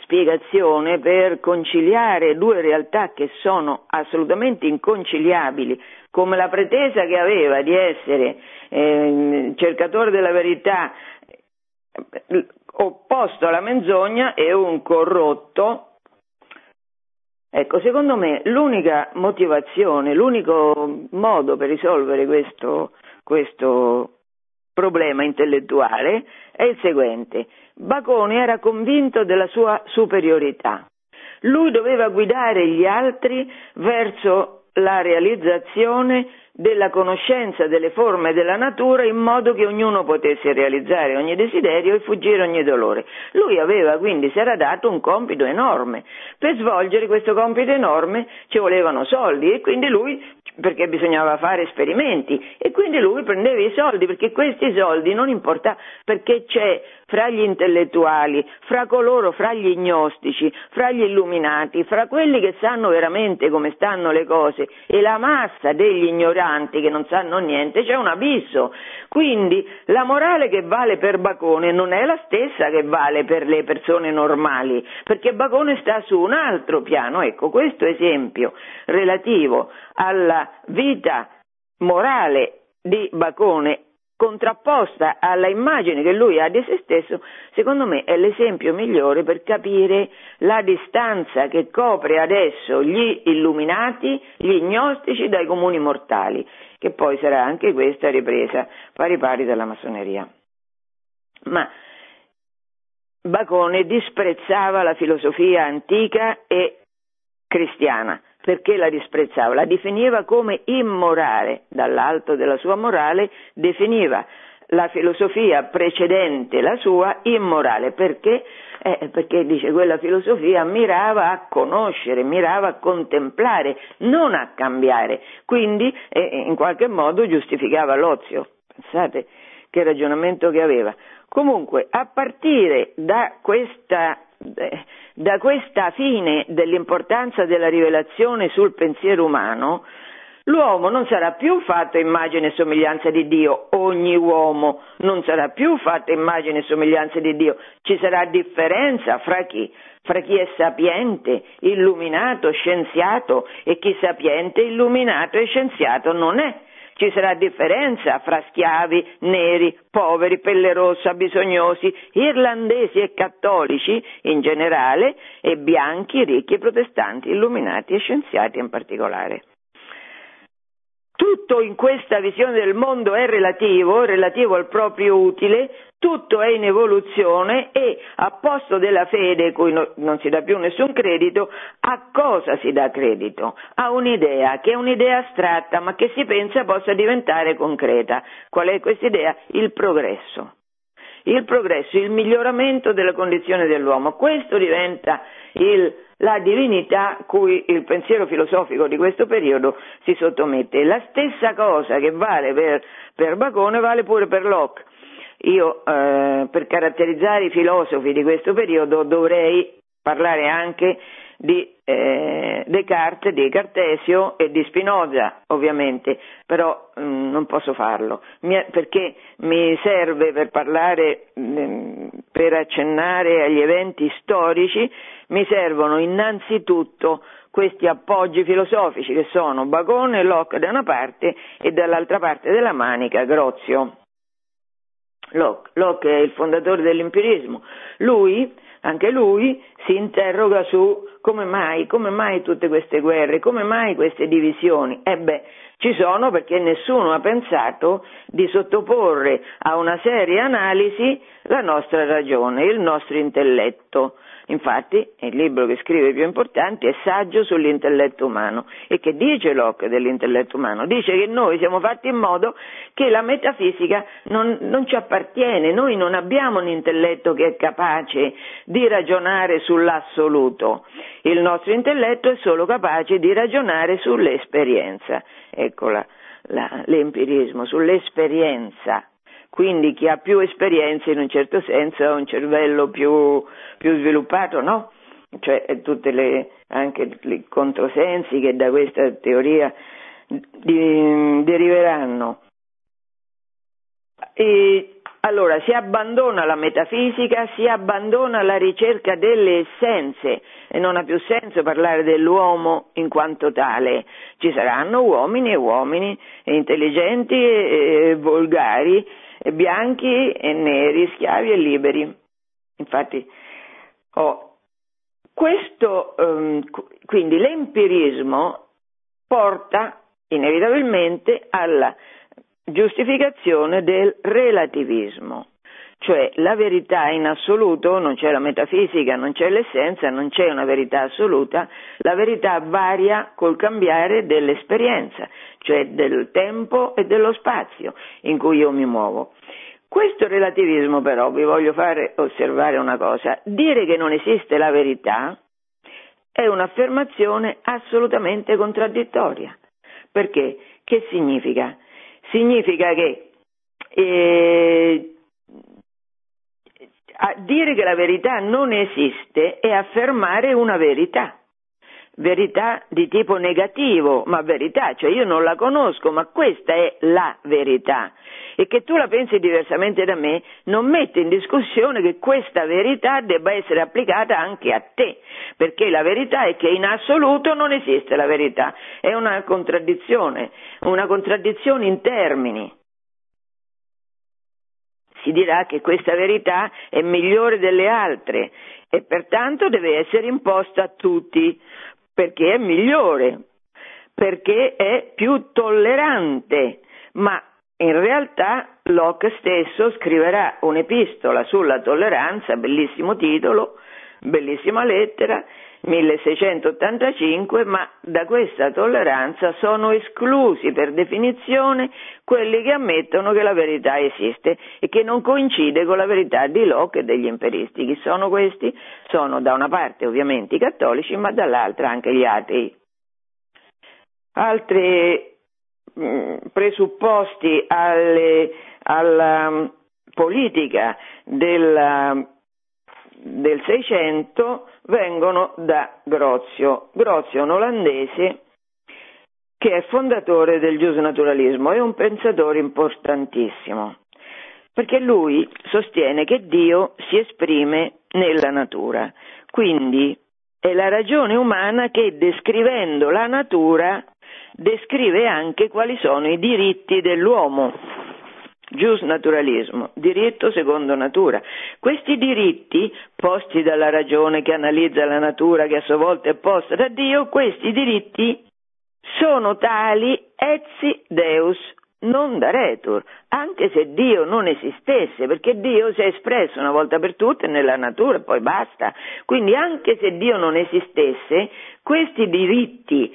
spiegazione per conciliare due realtà che sono assolutamente inconciliabili, come la pretesa che aveva di essere eh, cercatore della verità opposto alla menzogna è un corrotto. Ecco, secondo me l'unica motivazione, l'unico modo per risolvere questo, questo problema intellettuale è il seguente. Bacone era convinto della sua superiorità. Lui doveva guidare gli altri verso la realizzazione della conoscenza delle forme della natura in modo che ognuno potesse realizzare ogni desiderio e fuggire ogni dolore. Lui aveva quindi, si era dato un compito enorme. Per svolgere questo compito enorme ci volevano soldi e quindi lui perché bisognava fare esperimenti e quindi lui prendeva i soldi perché questi soldi non importa perché c'è fra gli intellettuali, fra coloro, fra gli gnostici, fra gli illuminati, fra quelli che sanno veramente come stanno le cose e la massa degli ignoranti che non sanno niente, c'è un abisso. Quindi la morale che vale per Bacone non è la stessa che vale per le persone normali, perché Bacone sta su un altro piano. Ecco, questo esempio relativo alla vita morale di Bacone contrapposta alla immagine che lui ha di se stesso, secondo me è l'esempio migliore per capire la distanza che copre adesso gli illuminati, gli gnostici dai comuni mortali, che poi sarà anche questa ripresa pari pari dalla massoneria. Ma Bacone disprezzava la filosofia antica e cristiana perché la disprezzava, la definiva come immorale, dall'alto della sua morale definiva la filosofia precedente, la sua, immorale, perché? Eh, perché dice quella filosofia mirava a conoscere, mirava a contemplare, non a cambiare, quindi eh, in qualche modo giustificava l'ozio. Pensate che ragionamento che aveva. Comunque, a partire da questa da questa fine dell'importanza della rivelazione sul pensiero umano, l'uomo non sarà più fatto immagine e somiglianza di Dio, ogni uomo non sarà più fatto immagine e somiglianza di Dio, ci sarà differenza fra chi? Fra chi è sapiente, illuminato, scienziato e chi sapiente, illuminato e scienziato non è. Ci sarà differenza fra schiavi, neri, poveri, pelle rossa, bisognosi, irlandesi e cattolici in generale e bianchi, ricchi e protestanti, illuminati e scienziati in particolare. Tutto in questa visione del mondo è relativo, relativo al proprio utile, tutto è in evoluzione e a posto della fede, cui no, non si dà più nessun credito, a cosa si dà credito? A un'idea, che è un'idea astratta, ma che si pensa possa diventare concreta. Qual è questa idea? Il progresso. Il progresso, il miglioramento della condizione dell'uomo. Questo diventa il, la divinità cui il pensiero filosofico di questo periodo si sottomette. La stessa cosa che vale per, per Bacone vale pure per Locke. Io eh, per caratterizzare i filosofi di questo periodo dovrei parlare anche di eh, Descartes, di Cartesio e di Spinoza, ovviamente, però mh, mm, non posso farlo, mi, perché mi serve per parlare, mh, mm, per accennare agli eventi storici, mi servono innanzitutto questi appoggi filosofici che sono Bacone e Locke da una parte e dall'altra parte della manica Grozio. Locke, Locke è il fondatore dell'empirismo, lui, anche lui, si interroga su come mai, come mai tutte queste guerre, come mai queste divisioni. E beh, ci sono perché nessuno ha pensato di sottoporre a una seria analisi la nostra ragione, il nostro intelletto. Infatti, il libro che scrive più importante è Saggio sull'intelletto umano. E che dice Locke dell'intelletto umano? Dice che noi siamo fatti in modo che la metafisica non, non ci appartiene, noi non abbiamo un intelletto che è capace di ragionare sull'assoluto, il nostro intelletto è solo capace di ragionare sull'esperienza. Eccola l'empirismo, sull'esperienza. Quindi chi ha più esperienze in un certo senso ha un cervello più, più sviluppato, no? Cioè tutte le, anche i controsensi che da questa teoria di, deriveranno. E allora si abbandona la metafisica, si abbandona la ricerca delle essenze e non ha più senso parlare dell'uomo in quanto tale. Ci saranno uomini e uomini intelligenti e, e volgari bianchi e neri, schiavi e liberi. Infatti, oh, questo, um, quindi l'empirismo porta inevitabilmente alla giustificazione del relativismo. cioè la verità in assoluto, non c'è la metafisica, non c'è l'essenza, non c'è una verità assoluta, la verità varia col cambiare dell'esperienza, cioè del tempo e dello spazio in cui io mi muovo. Questo relativismo però vi voglio fare osservare una cosa, dire che non esiste la verità è un'affermazione assolutamente contraddittoria. Perché? Che significa? Significa che eh, dire che la verità non esiste è affermare una verità verità di tipo negativo, ma verità, cioè io non la conosco, ma questa è la verità. E che tu la pensi diversamente da me non mette in discussione che questa verità debba essere applicata anche a te, perché la verità è che in assoluto non esiste la verità, è una contraddizione, una contraddizione in termini. Si dirà che questa verità è migliore delle altre e pertanto deve essere imposta a tutti perché è migliore, perché è più tollerante, ma in realtà Locke stesso scriverà un'epistola sulla tolleranza, bellissimo titolo, bellissima lettera, 1685, ma da questa tolleranza sono esclusi per definizione quelli che ammettono che la verità esiste e che non coincide con la verità di Locke e degli imperisti. Chi sono questi? Sono da una parte ovviamente i cattolici, ma dall'altra anche gli atei. Altri mm, presupposti alle, alla mm, politica della del Seicento vengono da Grozio. Grozio è un olandese che è fondatore del giusnaturalismo, è un pensatore importantissimo, perché lui sostiene che Dio si esprime nella natura, quindi è la ragione umana che descrivendo la natura descrive anche quali sono i diritti dell'uomo Gius naturalismo, diritto secondo natura. Questi diritti, posti dalla ragione che analizza la natura, che a sua volta è posta da Dio, questi diritti sono tali etsi Deus non daretur, anche se Dio non esistesse, perché Dio si è espresso una volta per tutte nella natura e poi basta. Quindi anche se Dio non esistesse, questi diritti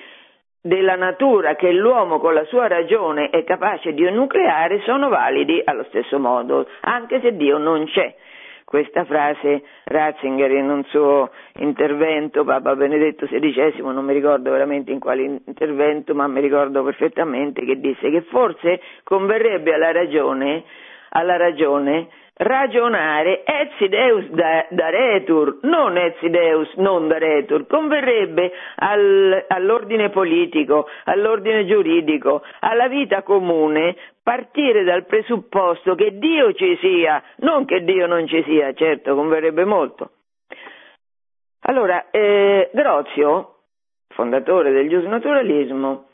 della natura che l'uomo con la sua ragione è capace di enucleare sono validi allo stesso modo, anche se Dio non c'è. Questa frase Ratzinger in un suo intervento, Papa Benedetto XVI, non mi ricordo veramente in quale intervento, ma mi ricordo perfettamente che disse che forse converrebbe alla ragione, alla ragione ragionare etzideus da, da retur, non etzideus non da retur, converrebbe al, all'ordine politico, all'ordine giuridico, alla vita comune partire dal presupposto che Dio ci sia, non che Dio non ci sia, certo converrebbe molto. Allora, eh, Grozio, fondatore del giusnaturalismo,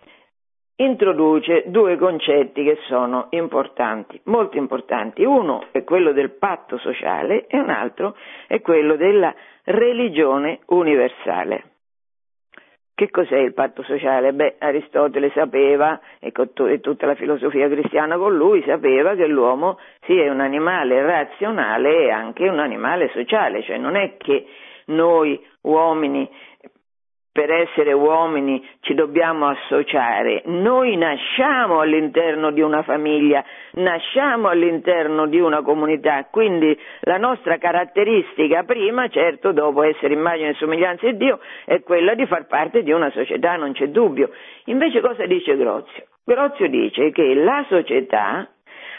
introduce due concetti che sono importanti, molto importanti. Uno è quello del patto sociale e un altro è quello della religione universale. Che cos'è il patto sociale? Beh, Aristotele sapeva, e, tutta la filosofia cristiana con lui, sapeva che l'uomo sia sì, un animale razionale e anche un animale sociale, cioè non è che noi uomini per essere uomini ci dobbiamo associare. Noi nasciamo all'interno di una famiglia, nasciamo all'interno di una comunità, quindi la nostra caratteristica prima, certo dopo essere immagine e somiglianza di Dio, è quella di far parte di una società, non c'è dubbio. Invece cosa dice Grozio? Grozio dice che la società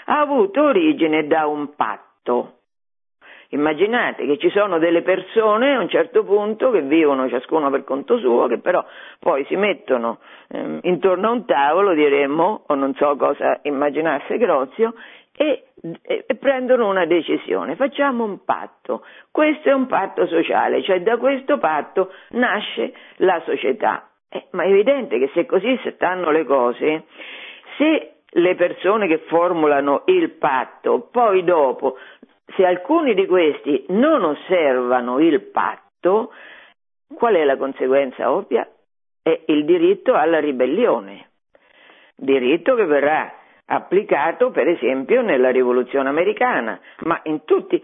ha avuto origine da un patto Immaginate che ci sono delle persone a un certo punto che vivono ciascuno per conto suo, che però poi si mettono eh, intorno a un tavolo, diremmo, o non so cosa immaginasse Grozio, e, e, e, prendono una decisione, facciamo un patto, questo è un patto sociale, cioè da questo patto nasce la società. Eh, ma è evidente che se così stanno le cose, se le persone che formulano il patto poi dopo se alcuni di questi non osservano il patto, qual è la conseguenza ovvia? È il diritto alla ribellione, diritto che verrà applicato per esempio nella rivoluzione americana, ma in tutti,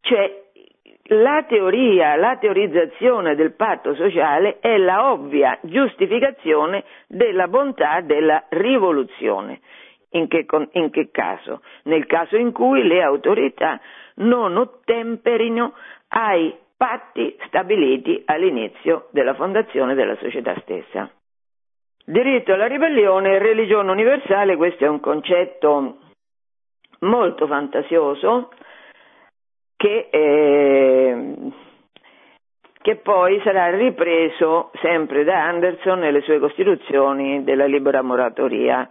cioè la teoria, la teorizzazione del patto sociale è la ovvia giustificazione della bontà della rivoluzione. In che, in che, caso? Nel caso in cui le autorità non ottemperino ai patti stabiliti all'inizio della fondazione della società stessa. Diritto alla ribellione e religione universale, questo è un concetto molto fantasioso che, eh, che poi sarà ripreso sempre da Anderson nelle sue costituzioni della libera moratoria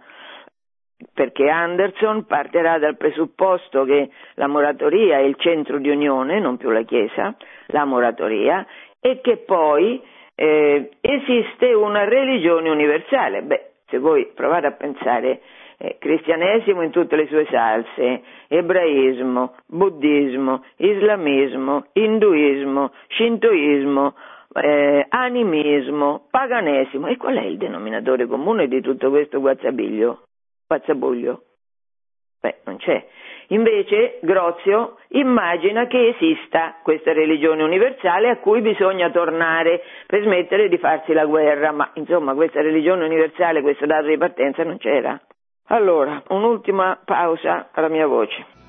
perché Anderson partirà dal presupposto che la moratoria è il centro di unione, non più la Chiesa, la moratoria, e che poi eh, esiste una religione universale. Beh, se voi provate a pensare eh, cristianesimo in tutte le sue salse, ebraismo, buddismo, islamismo, induismo, shintoismo, eh, animismo, paganesimo. E qual è il denominatore comune di tutto questo guazzabiglio? Guazzabuglio? Beh, non c'è. Invece Grozio immagina che esista questa religione universale a cui bisogna tornare per smettere di farsi la guerra, ma insomma questa religione universale, questo dato di partenza non c'era. Allora, un'ultima pausa alla mia voce.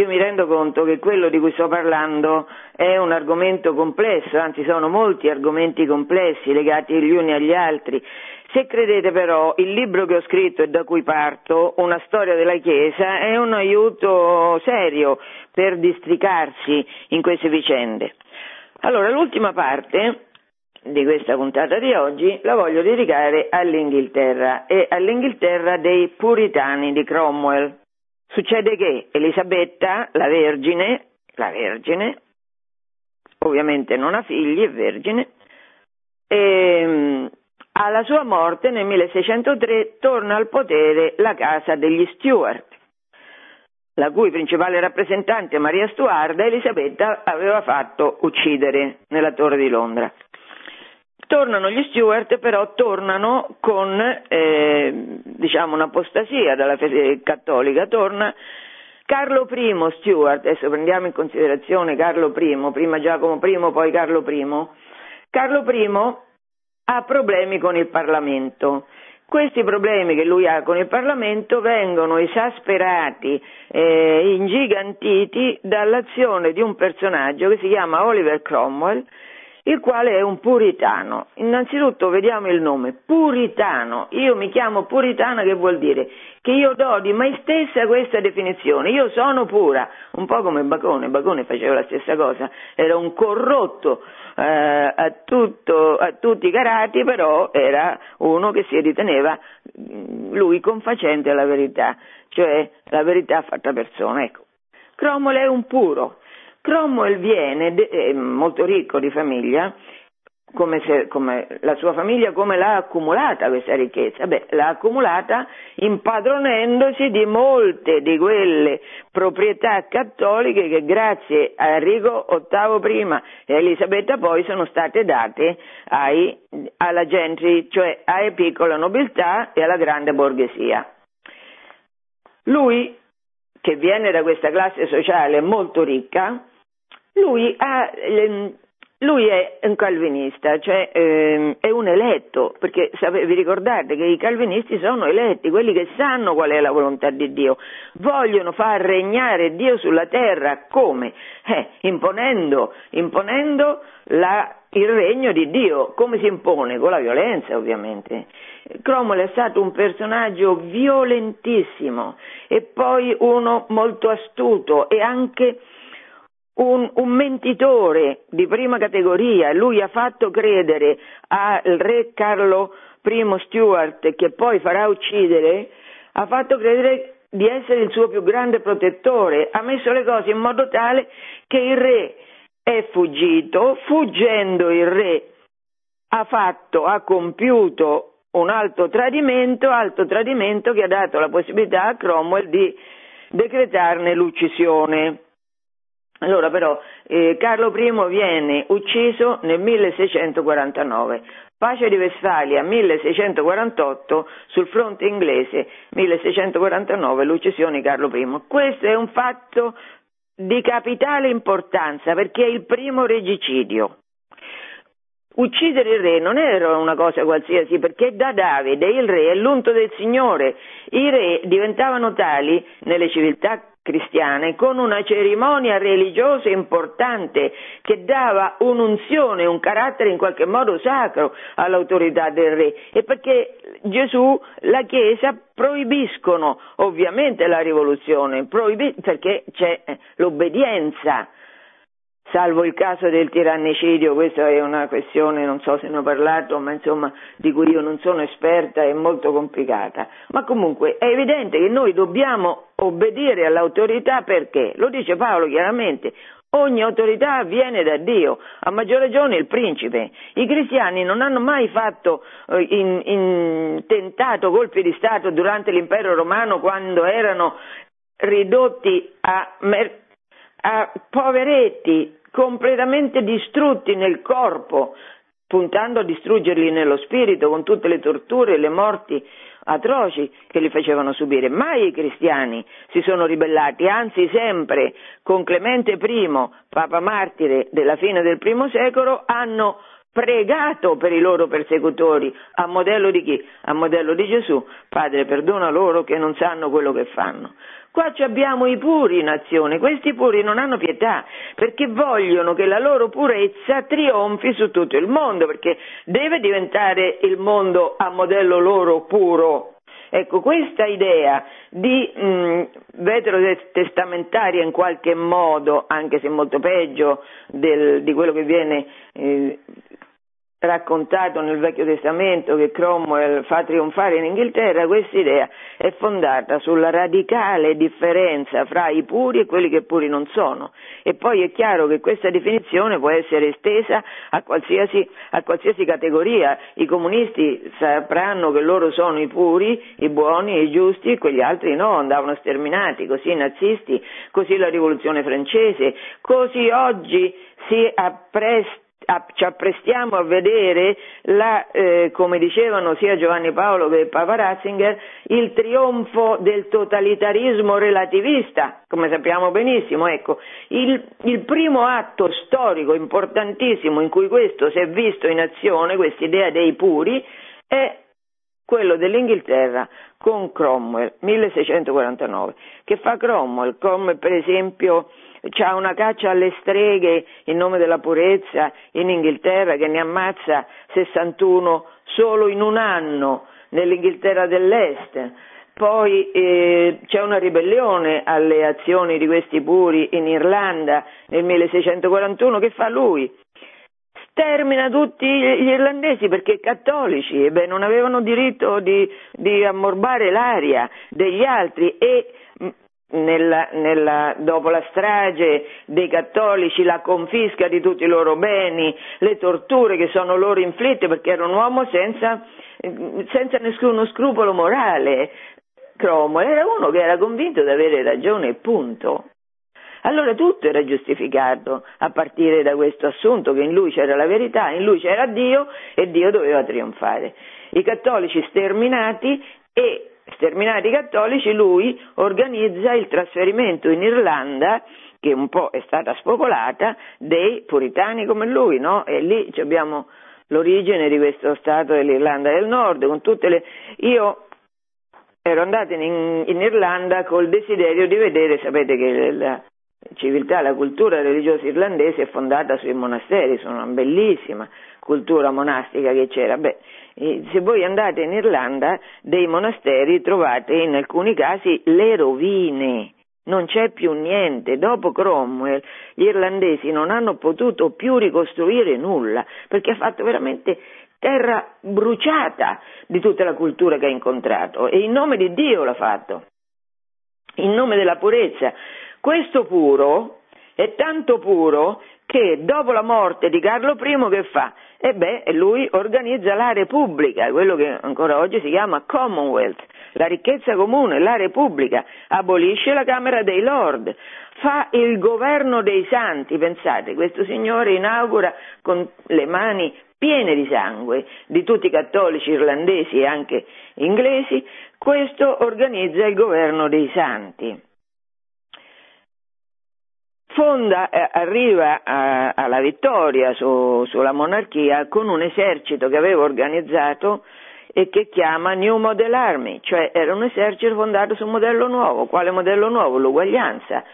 Io mi rendo conto che quello di cui sto parlando è un argomento complesso, anzi sono molti argomenti complessi legati gli uni agli altri. Se credete però, il libro che ho scritto e da cui parto, Una storia della Chiesa, è un aiuto serio per districarsi in queste vicende. Allora, l'ultima parte di questa puntata di oggi la voglio dedicare all'Inghilterra e all'Inghilterra dei puritani di Cromwell. Succede che Elisabetta, la Vergine, la Vergine, ovviamente non ha figli, è vergine, e, ehm, alla sua morte nel 1603 torna al potere la casa degli Stuart, la cui principale rappresentante Maria Stuarda Elisabetta aveva fatto uccidere nella torre di Londra. Tornano gli Stuart, però tornano con eh, diciamo un'apostasia dalla fede cattolica, torna Carlo I Stuart, adesso prendiamo in considerazione Carlo I, prima Giacomo I, poi Carlo I, Carlo I ha problemi con il Parlamento. Questi problemi che lui ha con il Parlamento vengono esasperati, eh, ingigantiti dall'azione di un personaggio che si chiama Oliver Cromwell, il quale è un puritano. Innanzitutto vediamo il nome, puritano. Io mi chiamo puritana che vuol dire che io do di me stessa questa definizione, io sono pura, un po' come Bacone, Bacone faceva la stessa cosa, era un corrotto eh, a, tutto, a tutti i carati, però era uno che si riteneva mm, lui confacente alla verità, cioè la verità fatta persona. Ecco. Cromwell è un puro, Cromwell viene de- molto ricco di famiglia, come, se, come, la sua famiglia come l'ha accumulata questa ricchezza? Beh, l'ha accumulata impadronendosi di molte di quelle proprietà cattoliche che grazie a Enrico VIII prima e Elisabetta poi sono state date ai, alla gente, cioè alla piccola nobiltà e alla grande borghesia. Lui, che viene da questa classe sociale molto ricca, lui, ha, ehm, lui è un calvinista, cioè ehm, è un eletto, perché vi ricordate che i calvinisti sono eletti, quelli che sanno qual è la volontà di Dio, vogliono far regnare Dio sulla terra come? Eh, imponendo, imponendo la, il regno di Dio, come si impone? Con la violenza ovviamente. Cromwell è stato un personaggio violentissimo e poi uno molto astuto e anche un, un, mentitore di prima categoria, lui ha fatto credere al re Carlo primo Stuart, che poi farà uccidere, ha fatto credere di essere il suo più grande protettore, ha messo le cose in modo tale che il re è fuggito, fuggendo il re ha fatto, ha compiuto un alto tradimento, alto tradimento che ha dato la possibilità a Cromwell di decretarne l'uccisione. Allora però eh, Carlo I viene ucciso nel 1649, pace di Vestfalia 1648 sul fronte inglese, 1649 l'uccisione di Carlo I. Questo è un fatto di capitale importanza perché è il primo regicidio. Uccidere il re non era una cosa qualsiasi perché da Davide il re è l'unto del Signore. I re diventavano tali nelle civiltà cristiane con una cerimonia religiosa importante che dava un'unzione, un carattere in qualche modo sacro all'autorità del re. E perché Gesù, la Chiesa proibiscono ovviamente la rivoluzione, proibi- perché c'è l'obbedienza salvo il caso del tirannicidio, questa è una questione, non so se ne ho parlato, ma insomma di cui io non sono esperta, è molto complicata. Ma comunque è evidente che noi dobbiamo obbedire all'autorità perché, lo dice Paolo chiaramente, Ogni autorità viene da Dio, a maggior ragione il principe. I cristiani non hanno mai fatto, eh, in, in, tentato colpi di Stato durante l'impero romano quando erano ridotti a, a poveretti completamente distrutti nel corpo, puntando a distruggerli nello spirito con tutte le torture e le morti atroci che li facevano subire. Mai i cristiani si sono ribellati, anzi sempre con Clemente I, Papa martire della fine del primo secolo, hanno pregato per i loro persecutori, a modello di chi? A modello di Gesù, Padre perdona loro che non sanno quello che fanno. Qua abbiamo i puri in azione, questi puri non hanno pietà perché vogliono che la loro purezza trionfi su tutto il mondo, perché deve diventare il mondo a modello loro puro. Ecco, questa idea di mh, veterotestamentaria in qualche modo, anche se molto peggio del, di quello che viene eh, raccontato nel Vecchio Testamento che Cromwell fa trionfare in Inghilterra, questa idea è fondata sulla radicale differenza fra i puri e quelli che puri non sono. E poi è chiaro che questa definizione può essere estesa a qualsiasi, a qualsiasi categoria. I comunisti sapranno che loro sono i puri, i buoni, i giusti, e quegli altri no, andavano sterminati, così i nazisti, così la rivoluzione francese, così oggi si appresta ci apprestiamo a vedere, la, eh, come dicevano sia Giovanni Paolo che Papa Ratzinger, il trionfo del totalitarismo relativista, come sappiamo benissimo. Ecco, il, il primo atto storico importantissimo in cui questo si è visto in azione, questa idea dei puri, è quello dell'Inghilterra con Cromwell, 1649. Che fa Cromwell? Come per esempio c'ha una caccia alle streghe in nome della purezza in Inghilterra che ne ammazza 61 solo in un anno nell'Inghilterra dell'Est. Poi eh, c'è una ribellione alle azioni di questi puri in Irlanda nel 1641 che fa lui? Stermina tutti gli irlandesi perché cattolici beh, non avevano diritto di, di ammorbare l'aria degli altri e nella, nella, dopo la strage dei cattolici, la confisca di tutti i loro beni, le torture che sono loro inflitte perché era un uomo senza, senza nessuno scrupolo morale. Cromwell era uno che era convinto di avere ragione, punto. Allora tutto era giustificato a partire da questo assunto che in lui c'era la verità, in lui c'era Dio e Dio doveva trionfare. I cattolici sterminati e sterminati i cattolici, lui organizza il trasferimento in Irlanda che un po' è stata spopolata, dei puritani come lui, no? E lì abbiamo l'origine di questo Stato dell'Irlanda del Nord, con tutte le... Io ero andata in, in Irlanda col desiderio di vedere, sapete che la civiltà, la cultura religiosa irlandese è fondata sui monasteri, sono una bellissima cultura monastica che c'era. Beh, se voi andate in Irlanda, dei monasteri trovate in alcuni casi le rovine, non c'è più niente. Dopo Cromwell gli irlandesi non hanno potuto più ricostruire nulla perché ha fatto veramente terra bruciata di tutta la cultura che ha incontrato e in nome di Dio l'ha fatto, in nome della purezza. Questo puro è tanto puro che dopo la morte di Carlo I che fa? E beh, lui organizza la Repubblica, quello che ancora oggi si chiama Commonwealth, la ricchezza comune, la Repubblica, abolisce la Camera dei Lord, fa il governo dei santi, pensate, questo signore inaugura con le mani piene di sangue di tutti i cattolici irlandesi e anche inglesi, questo organizza il governo dei santi. Fonda, eh, arriva a, alla vittoria su, sulla monarchia con un esercito che aveva organizzato e che chiama New Model Army, cioè era un esercito fondato su un modello nuovo. Quale modello nuovo? L'uguaglianza.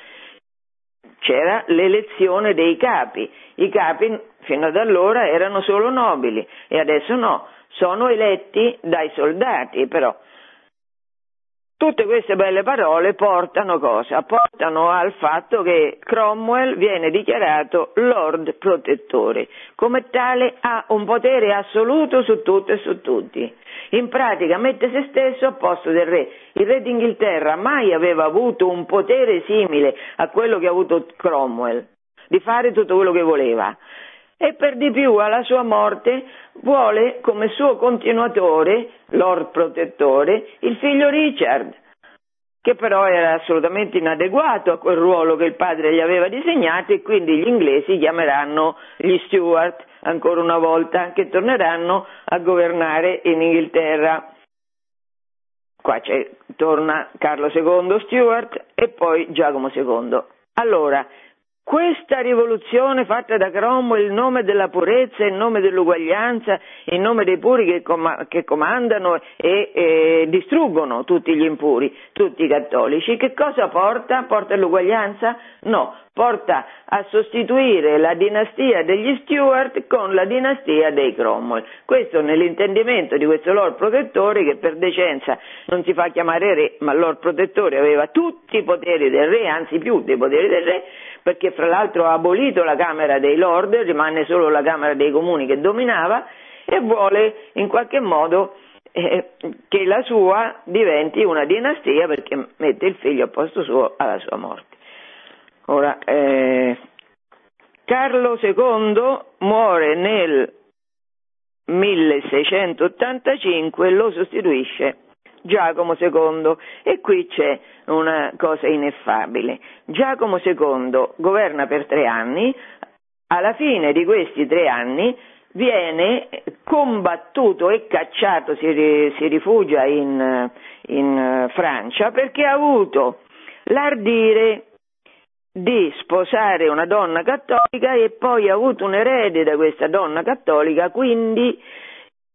C'era l'elezione dei capi. I capi fino ad allora erano solo nobili e adesso no, sono eletti dai soldati, però Tutte queste belle parole portano cosa? Portano al fatto che Cromwell viene dichiarato Lord Protettore, come tale ha un potere assoluto su tutto e su tutti. In pratica mette se stesso a posto del re. Il re d'Inghilterra mai aveva avuto un potere simile a quello che ha avuto Cromwell, di fare tutto quello che voleva e per di più alla sua morte vuole come suo continuatore, Lord Protettore, il figlio Richard, che però era assolutamente inadeguato a quel ruolo che il padre gli aveva disegnato e quindi gli inglesi chiameranno gli Stuart ancora una volta, che torneranno a governare in Inghilterra. Qua torna Carlo II Stuart e poi Giacomo II. Allora, questa rivoluzione fatta da Cromwell in nome della purezza, in nome dell'uguaglianza, in nome dei puri che, com- che comandano e, e, distruggono tutti gli impuri, tutti i cattolici, che cosa porta? Porta all'uguaglianza? No, porta a sostituire la dinastia degli Stuart con la dinastia dei Cromwell. Questo nell'intendimento di questo Lord Protettore che per decenza non si fa chiamare re, ma Lord Protettore aveva tutti i poteri del re, anzi più dei poteri del re, perché fra l'altro ha abolito la Camera dei Lord, rimane solo la Camera dei Comuni che dominava e vuole in qualche modo eh, che la sua diventi una dinastia perché mette il figlio a posto suo alla sua morte. Ora, eh, Carlo II muore nel 1685 e lo sostituisce Giacomo II e qui c'è una cosa ineffabile. Giacomo II governa per tre anni, alla fine di questi tre anni viene combattuto e cacciato, si, si rifugia in, in Francia perché ha avuto l'ardire di sposare una donna cattolica e poi ha avuto un erede da questa donna cattolica, quindi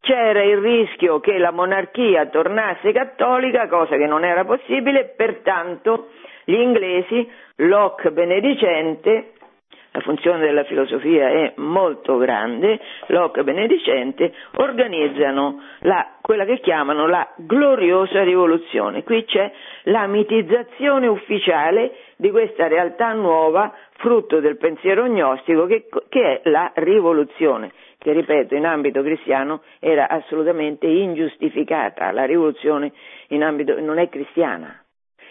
c'era il rischio che la monarchia tornasse cattolica, cosa che non era possibile, pertanto gli inglesi, Locke benedicente, la funzione della filosofia è molto grande, Locke benedicente, organizzano la, quella che chiamano la gloriosa rivoluzione. Qui c'è la mitizzazione ufficiale di questa realtà nuova, frutto del pensiero gnostico, che, che è la rivoluzione che ripeto in ambito cristiano era assolutamente ingiustificata, la rivoluzione ambito non è cristiana.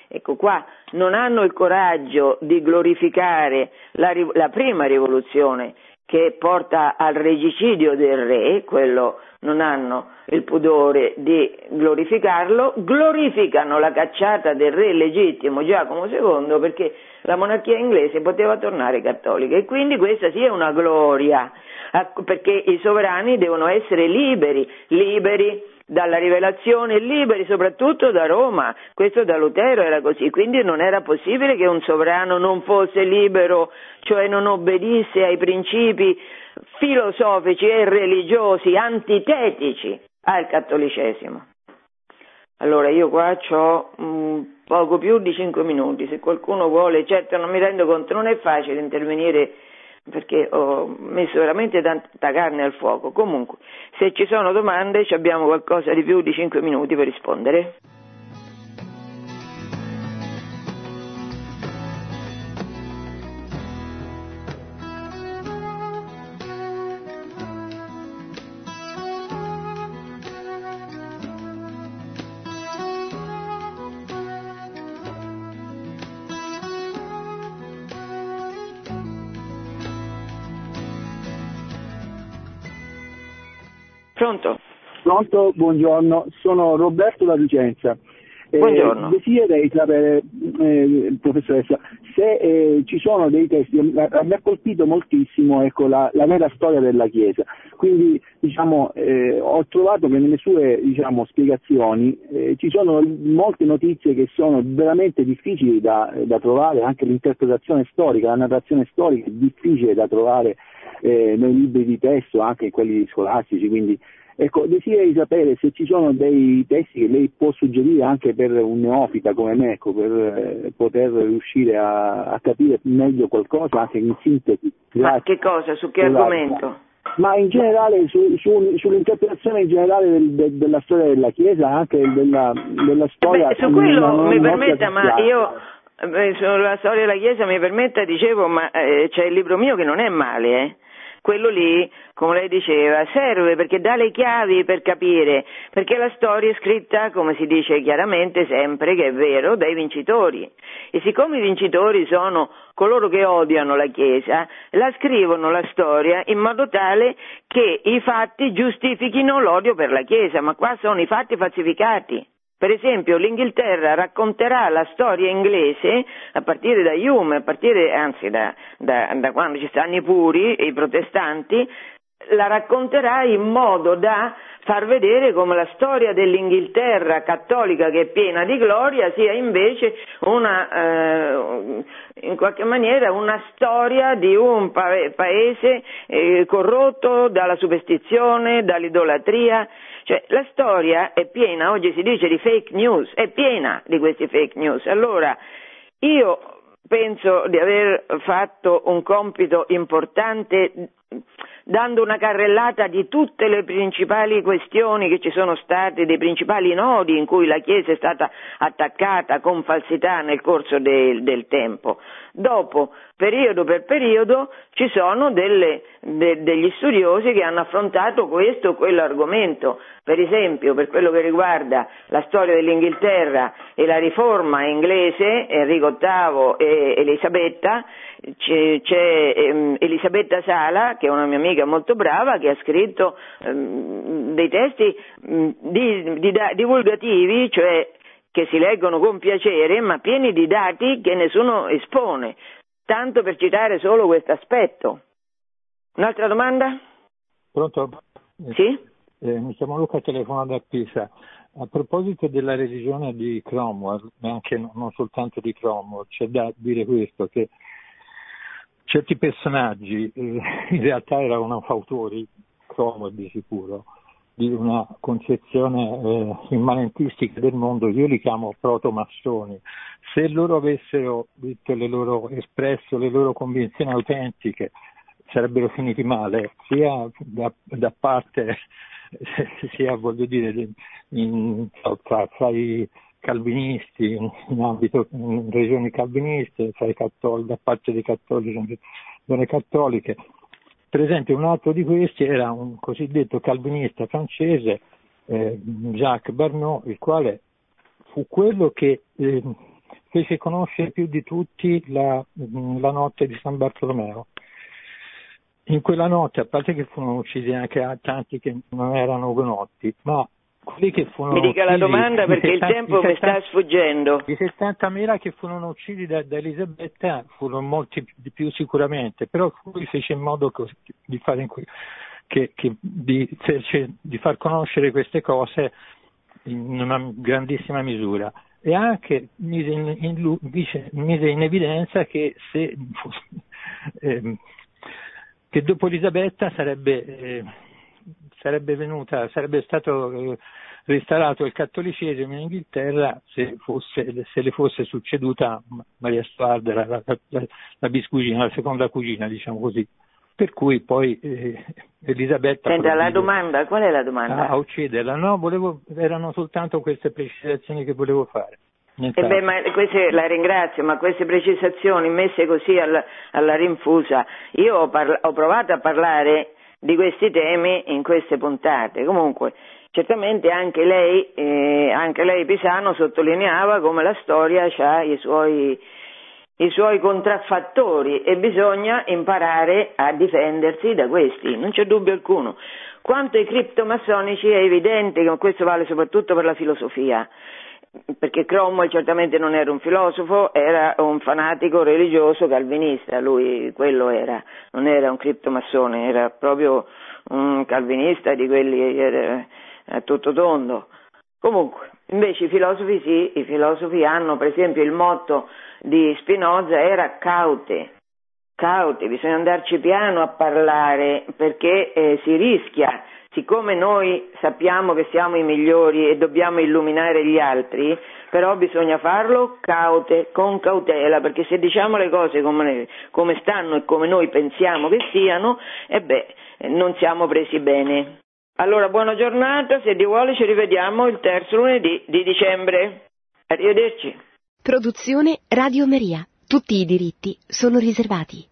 Ecco qua non hanno il coraggio di glorificare la, la prima rivoluzione che porta al regicidio del re, quello non hanno il pudore di glorificarlo, glorificano la cacciata del re legittimo Giacomo II perché la monarchia inglese poteva tornare cattolica. E quindi questa è una gloria, perché i sovrani devono essere liberi, liberi dalla rivelazione, liberi soprattutto da Roma, questo da Lutero era così, quindi non era possibile che un sovrano non fosse libero, cioè non obbedisse ai principi filosofici e religiosi antitetici al cattolicesimo. Allora io qua ho poco più di cinque minuti, se qualcuno vuole, certo non mi rendo conto, non è facile intervenire perché ho messo veramente tanta carne al fuoco. Comunque, se ci sono domande abbiamo qualcosa di più di 5 minuti per rispondere. Pronto, buongiorno, sono Roberto da Vicenza. Buongiorno. Eh, desidererei sapere, eh, professoressa, se eh, ci sono dei testi, mi ha colpito moltissimo ecco, la, la, vera storia della Chiesa, quindi diciamo, eh, ho trovato che nelle sue diciamo, spiegazioni eh, ci sono molte notizie che sono veramente difficili da, da, trovare, anche l'interpretazione storica, la narrazione storica è difficile da trovare eh, nei libri di testo, anche in quelli scolastici, quindi Ecco, desidero sapere se ci sono dei testi che lei può suggerire anche per un neofita come me, ecco, per eh, poter riuscire a, a, capire meglio qualcosa, anche in sintesi. Ma che cosa? Su che argomento? Ma in generale su, su, sull'interpretazione in generale del, de, della storia della Chiesa, anche della, della storia. Beh, su quello mi permetta, ma io eh, sulla storia della Chiesa mi permetta, dicevo, ma eh, c'è il libro mio che non è male, eh? Quello lì, come lei diceva, serve perché dà le chiavi per capire, perché la storia è scritta, come si dice chiaramente sempre, che è vero, dai vincitori. E siccome i vincitori sono coloro che odiano la Chiesa, la scrivono la storia in modo tale che i fatti giustifichino l'odio per la Chiesa, ma qua sono i fatti falsificati. Per esempio, l'Inghilterra racconterà la storia inglese a partire da Hume, a partire, anzi da, da, da quando ci stanno i puri e i protestanti, la racconterà in modo da far vedere come la storia dell'Inghilterra cattolica che è piena di gloria sia invece una, eh, in qualche maniera una storia di un pa- paese eh, corrotto dalla superstizione, dall'idolatria cioè, la storia è piena, oggi si dice di fake news, è piena di questi fake news. Allora, io penso di aver fatto un compito importante dando una carrellata di tutte le principali questioni che ci sono state, dei principali nodi in cui la Chiesa è stata attaccata con falsità nel corso del, del tempo. Dopo, periodo per periodo, ci sono delle, de, degli studiosi che hanno affrontato questo o quell'argomento. Per esempio, per quello che riguarda la storia dell'Inghilterra e la riforma inglese, Enrico VIII e Elisabetta, c'è, c'è ehm, Elisabetta Sala, che è una mia amica molto brava, che ha scritto ehm, dei testi mh, mm, di, di, divulgativi, cioè che si leggono con piacere, ma pieni di dati che nessuno espone, tanto per citare solo questo aspetto. Un'altra domanda? Pronto? Sì? Eh, mi chiamo Luca, telefono da Pisa. A proposito della religione di Cromwell, ma anche non soltanto di Cromwell, c'è da dire questo, che certi personaggi eh, in realtà erano fautori, Cromwell di sicuro, di una concezione eh, immanentistica del mondo, io li chiamo protomassoni. Se loro avessero detto le loro, espresso le loro convinzioni autentiche, sarebbero finiti male, sia da, da parte, sia voglio dire, in, tra, tra, i calvinisti, in, ambito, in regioni calviniste, cattolici, da parte dei cattolici, zone cattoliche, per esempio un altro di questi era un cosiddetto calvinista francese, eh, Jacques Barnot, il quale fu quello che eh, fece conoscere più di tutti la, la, notte di San Bartolomeo. In quella notte, a parte che furono uccisi anche tanti che non erano ugonotti, ma quelli che furono Mi dica la domanda perché 70, il tempo 70, mi sta sfuggendo. I 70.000 che furono uccisi da, da Elisabetta furono molti di più sicuramente, però lui fece in modo così, di, fare in cui, che, che, di, di far conoscere queste cose in una grandissima misura e anche mise in, in, mise in evidenza che, se, eh, che dopo Elisabetta sarebbe eh, sarebbe venuta, sarebbe stato eh, restaurato il cattolicesimo in Inghilterra se, fosse, se le fosse succeduta Maria Stuarda, la, la, la, la biscugina, la seconda cugina, diciamo così. Per cui poi eh, Elisabetta... Senta, la domanda, qual è la domanda? A, a ucciderla, no, volevo, erano soltanto queste precisazioni che volevo fare. Eh beh, ma queste, la ringrazio, ma queste precisazioni messe così alla, alla rinfusa, io ho, parla, ho provato a parlare di questi temi in queste puntate. Comunque, certamente anche lei, eh, anche lei Pisano sottolineava come la storia ha i suoi, i suoi contraffattori e bisogna imparare a difendersi da questi, non c'è dubbio alcuno. Quanto ai criptomassonici è evidente che questo vale soprattutto per la filosofia perché Cromwell certamente non era un filosofo, era un fanatico religioso calvinista, lui quello era, non era un criptomassone, era proprio un calvinista di quelli era a tutto tondo. Comunque, invece i filosofi sì, i filosofi hanno, per esempio, il motto di Spinoza era caute, caute, bisogna andarci piano a parlare perché eh, si rischia siccome noi sappiamo che siamo i migliori e dobbiamo illuminare gli altri, però bisogna farlo caute, con cautela, perché se diciamo le cose come, come stanno e come noi pensiamo che siano, e beh, non siamo presi bene. Allora, buona giornata, se Dio vuole ci rivediamo il terzo lunedì di dicembre. Arrivederci. Produzione Radio Maria. Tutti i diritti sono riservati.